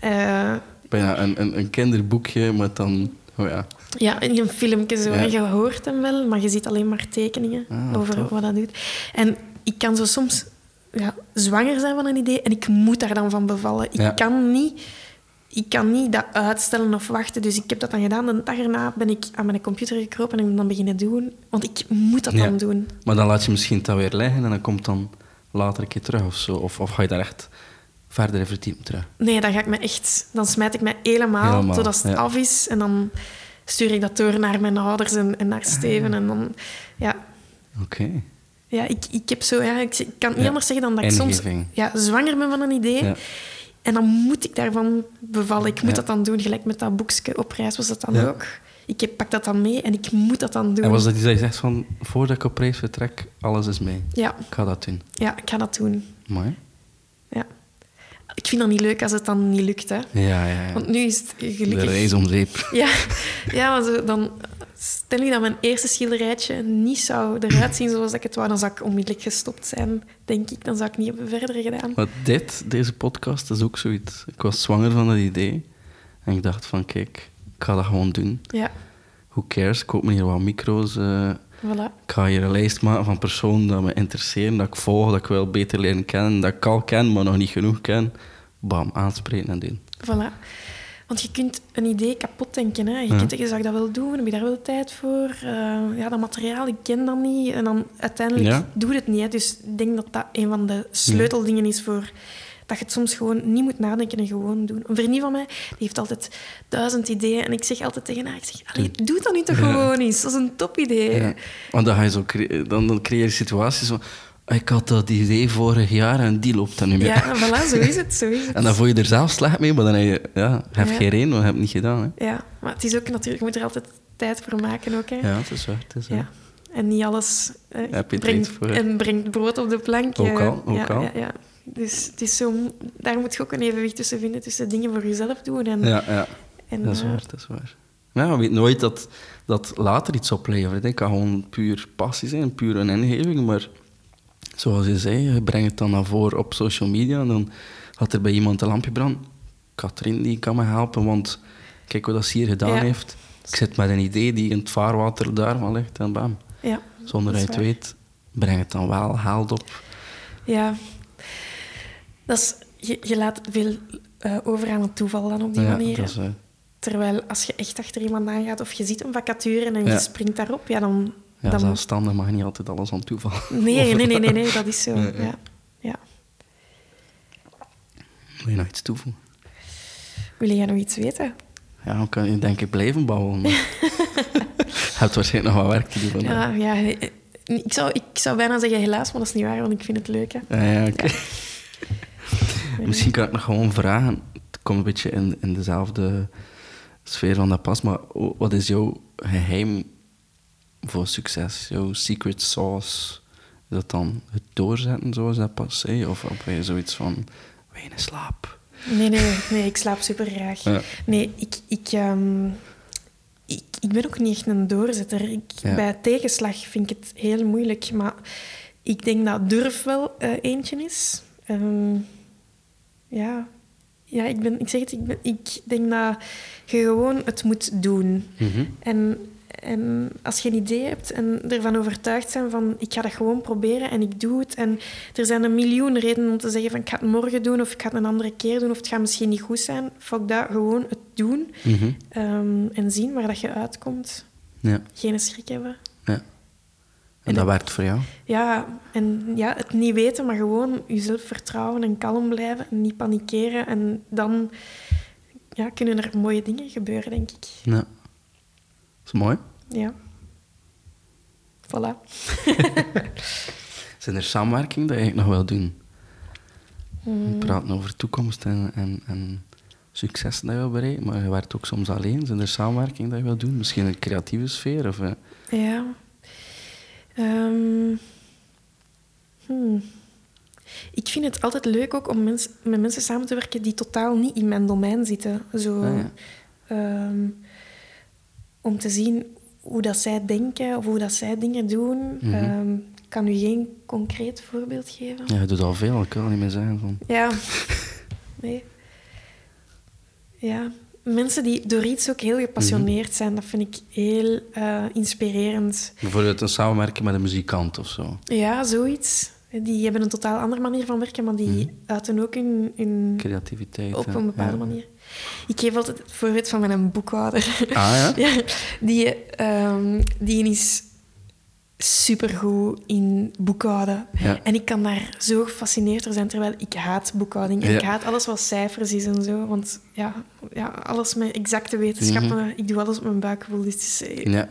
Eh, Bijna een, een, een kinderboekje met dan... Oh ja. Ja, in een filmpje zo. Ja. En je hoort hem wel, maar je ziet alleen maar tekeningen Ah, over tof. wat dat doet. En ik kan zo soms ja, zwanger zijn van een idee en ik moet daar dan van bevallen. Ik, kan niet, ik kan niet dat uitstellen of wachten. Dus ik heb dat dan gedaan. De dag erna ben ik aan mijn computer gekropen en dan beginnen doen. Want ik moet dat Ja. dan doen. Maar dan laat je misschien dat weer liggen en dan komt dan later een keer terug of zo. Of, of ga je daar echt verder in verdiepen terug? Nee, dan ga ik me echt... Dan smijt ik me helemaal, Helemaal, totdat het ja. af is. En dan stuur ik dat door naar mijn ouders en, en naar Steven. En dan... Ja, Oké. Ja, ik, ik heb zo... Ja, ik, ik kan het niet Ja. anders zeggen dan dat ik soms ja, zwanger ben van een idee. En dan moet ik daarvan bevallen. Ik moet Ja. dat dan doen. Gelijk met dat boekje op reis was dat dan Ja. ook. Ik pak dat dan mee en ik moet dat dan doen. En was dat iets dat je zegt van, voordat ik op reis vertrek, alles is mee. Ja, Ik ga dat doen. ja, ik ga dat doen. Mooi. Ja. Ik vind dat niet leuk als het dan niet lukt. Hè. Ja, ja, ja. Want nu is het De gelukkig... reis om zeep. Ja, ja maar zo, dan... Stel je dat mijn eerste schilderijtje niet zou eruit zien zoals ik het wou, dan zou ik onmiddellijk gestopt zijn, denk ik. Dan zou ik niet hebben verder gedaan. Maar dit, deze podcast, is ook zoiets. Ik was zwanger van dat idee. En ik dacht van, kijk, ik ga dat gewoon doen. Ja, Who cares? Ik koop me hier wat micro's. eh, voilà. ik ga hier een lijst maken van personen die me interesseren, dat ik volg, dat ik wil beter leren kennen, dat ik al ken, maar nog niet genoeg ken. Bam, aanspreken en doen. Voilà. Want je kunt een idee kapot denken. Hè. Je Ja. kunt zeggen, zou ik dat wel doen? Heb je daar wel tijd voor? Eh, ja, dat materiaal, ik ken dat niet. En dan uiteindelijk Ja. doe je het niet. Hè. Dus ik denk dat dat een van de sleuteldingen is voor... Dat je het soms gewoon niet moet nadenken en gewoon doen. Een vriendin van mij, die heeft altijd duizend ideeën. En ik zeg altijd tegen haar, ik zeg, Allee, doe dat nu toch Ja. gewoon eens. Dat is een topidee. Ja. Want dan, ga je zo dan, dan creëer je situaties van... Ik had dat idee vorig jaar en die loopt dan niet meer. Ja, voilà, zo is het. Zo is het. En dan voel je er zelf slecht mee, maar dan heb je, ja, heb Ja. geen reden, want je hebt het niet gedaan. Hè. Ja, maar het is ook natuurlijk... Je moet er altijd tijd voor maken ook. Hè. Ja, het is waar. Het is waar. Ja. En niet alles eh, Heb je brengt, voor. en brengt brood op de plank. Ook eh, al, ook ja, al. Ja, ja. Dus het is zo, daar moet je ook een evenwicht tussen vinden, tussen dingen voor jezelf doen. En, Ja, ja. en, Dat is eh, waar, dat is waar. Ja, je weet nooit dat dat later iets oplevert. Het kan gewoon puur passie zijn, puur een ingeving. Maar zoals je zei, je brengt het dan naar voren op social media. En dan gaat er bij iemand een lampje branden. Katrien die kan me helpen, want kijk wat dat ze hier gedaan Ja. heeft. Ik zit met een idee die in het vaarwater daarvan ligt en bam. ja, Zonder dat je het weet, breng het dan wel, haal het op. Ja. Dat is, je, je laat veel eh, over aan het toeval dan op die ja, manier. dat is, Terwijl als je echt achter iemand aangaat of je ziet een vacature en je springt daarop, ja, dan... ja, dan zelfstandig mag niet altijd alles aan toeval. nee, nee, nee, nee, nee, dat is zo. Ja, ja. Wil je nog iets toevoegen? Wil jij nog iets weten? Ja, dan kan je denk ik blijven bouwen. Maar hebt waarschijnlijk nog wat werk te doen. Ja, ja, eh, ik, zou, ik zou bijna zeggen helaas, maar dat is niet waar, want ik vind het leuk. Hè. Ja, ja, oké. Misschien kan ik nog gewoon vragen. Het komt een beetje in, in dezelfde sfeer van dat pas, maar wat is jouw geheim voor succes? Jouw secret sauce? Is dat dan het doorzetten zoals dat pas zei? Of heb je zoiets van weinig slaap? Nee, nee, nee, ik slaap super graag. Ja. Nee, ik, ik, ehm, ik, ik ben ook niet echt een doorzetter. Ik, Ja. Bij tegenslag vind ik het heel moeilijk, maar ik denk dat durf wel eh, eentje is. Ehm, ja, ja ik, ben, ik zeg het, ik, ben, ik denk dat je gewoon het moet doen. Mhm. En, en als je een idee hebt en ervan overtuigd zijn van ik ga dat gewoon proberen en ik doe het. En er zijn een miljoen redenen om te zeggen van ik ga het morgen doen of ik ga het een andere keer doen of het gaat misschien niet goed zijn. Fuck dat, gewoon het doen Mhm. ehm, en zien waar dat je uitkomt. Ja, Geen schrik hebben. ja. En En dat het- werkt voor jou? Ja, en ja, het niet weten, maar gewoon jezelf vertrouwen en kalm blijven en niet panikeren. En dan ja, kunnen er mooie dingen gebeuren, denk ik. Ja. Dat is mooi. Ja. Voilà. Zijn er samenwerkingen dat je eigenlijk nog wil doen? Mm. We praten over toekomst en, en, en succes dat je wil bereiken, maar je werkt ook soms alleen. Zijn er samenwerkingen dat je wil doen? Misschien een creatieve sfeer? Of, eh, Ja. Ehm, hmm. Ik vind het altijd leuk ook om mens, met mensen samen te werken die totaal niet in mijn domein zitten. Zo, Ah, ja. ehm, om te zien hoe dat zij denken of hoe dat zij dingen doen. Mhm. Ehm, ik kan u geen concreet voorbeeld geven. ja, je doet al veel, ik kan niet meer zeggen van... Ja. Nee. Ja. Mensen die door iets ook heel gepassioneerd Mhm. zijn, dat vind ik heel eh, inspirerend. Bijvoorbeeld een samenwerking met een muzikant of zo. Ja, zoiets. Die hebben een totaal andere manier van werken, maar die uiten ook hun, hun Creativiteit. op een bepaalde Ja. manier. Ik geef altijd het voorbeeld van mijn boekhouder. Ah ja? Ja, die, ehm, die is supergoed in boekhouden. Ja. En ik kan daar zo gefascineerd door zijn, terwijl ik haat boekhouding. En Ja. ik haat alles wat cijfers is en zo. Want ja, ja alles met exacte wetenschappen, ik doe alles op mijn buikgevoel. Dus het is, eh, Ja.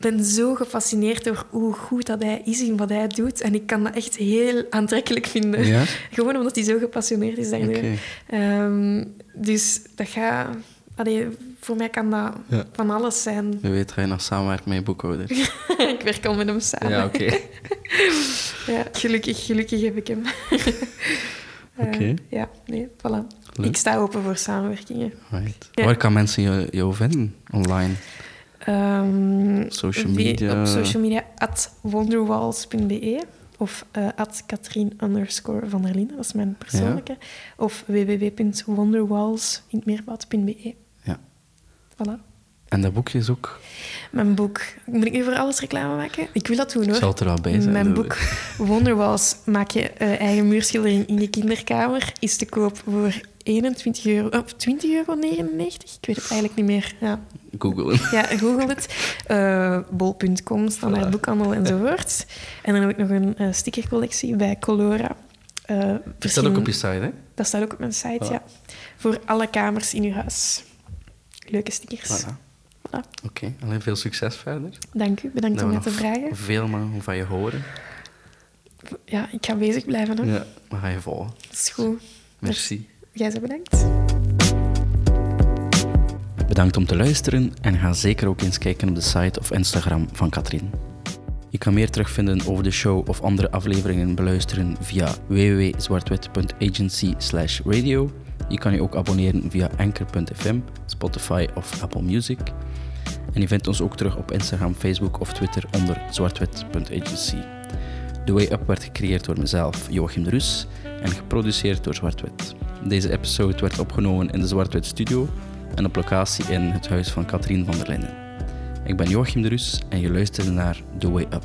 Ben zo gefascineerd door hoe goed dat hij is in wat hij doet. En ik kan dat echt heel aantrekkelijk vinden. Ja? Gewoon omdat hij zo gepassioneerd is daardoor. Oké. Ehm, dus dat gaat... Allee, voor mij kan dat Ja. van alles zijn. Je weet nog samenwerken met je boekhouder. ik werk al met hem samen. Ja, oké. Ja, gelukkig, gelukkig heb ik hem. Eh, Oké. ja, nee, voilà. Leuk. Ik sta open voor samenwerkingen. Right. Ja. Waar kan mensen jou vinden online? Ehm, Social media. Op social media, at wonderwalls.be of eh at Katrien underscore van der Linden, dat is mijn persoonlijke. Of www.wonderwalls in het meervoud.be. Ja. Voilà. En dat boekje is ook... Mijn boek. Moet ik nu voor alles reclame maken? Ik wil dat doen hoor. Ik zal er wel bij zijn. Mijn boek Wonderwalls maak je eh, eigen muurschildering in je kinderkamer. Is te koop voor 21 euro, of 20,99 euro. Ik weet het eigenlijk niet meer. Ja, Googlen. ja google het. Eh, bol.com, standaard Voilà. boekhandel enzovoort. En dan heb ik nog een eh, stickercollectie bij Colora. Eh, Dat staat ook op je site, hè? Dat staat ook op mijn site, Voilà. ja. Voor alle kamers in uw huis. Leuke stickers. Voilà. Oké, alleen veel succes verder. Dank u, bedankt Dat om mij te vragen. Veel mogen van je horen. Ja, ik ga bezig blijven. Hè. Ja, we gaan je volgen. Dat is goed. Merci. Jij bent bedankt. Bedankt om te luisteren en ga zeker ook eens kijken op de site of Instagram van Katrien. Je kan meer terugvinden over de show of andere afleveringen beluisteren via www.zwartwit.agency radio. Je kan je ook abonneren via anchor.fm, Spotify of Apple Music. En je vindt ons ook terug op Instagram, Facebook of Twitter onder zwartwit.agency. The Way Up werd gecreëerd door mezelf, Joachim de Rus, en geproduceerd door Zwartwit. Deze episode werd opgenomen in de Zwartwit Studio en op locatie in het huis van Katrien van der Linden. Ik ben Joachim de Rus en je luisterde naar The Way Up.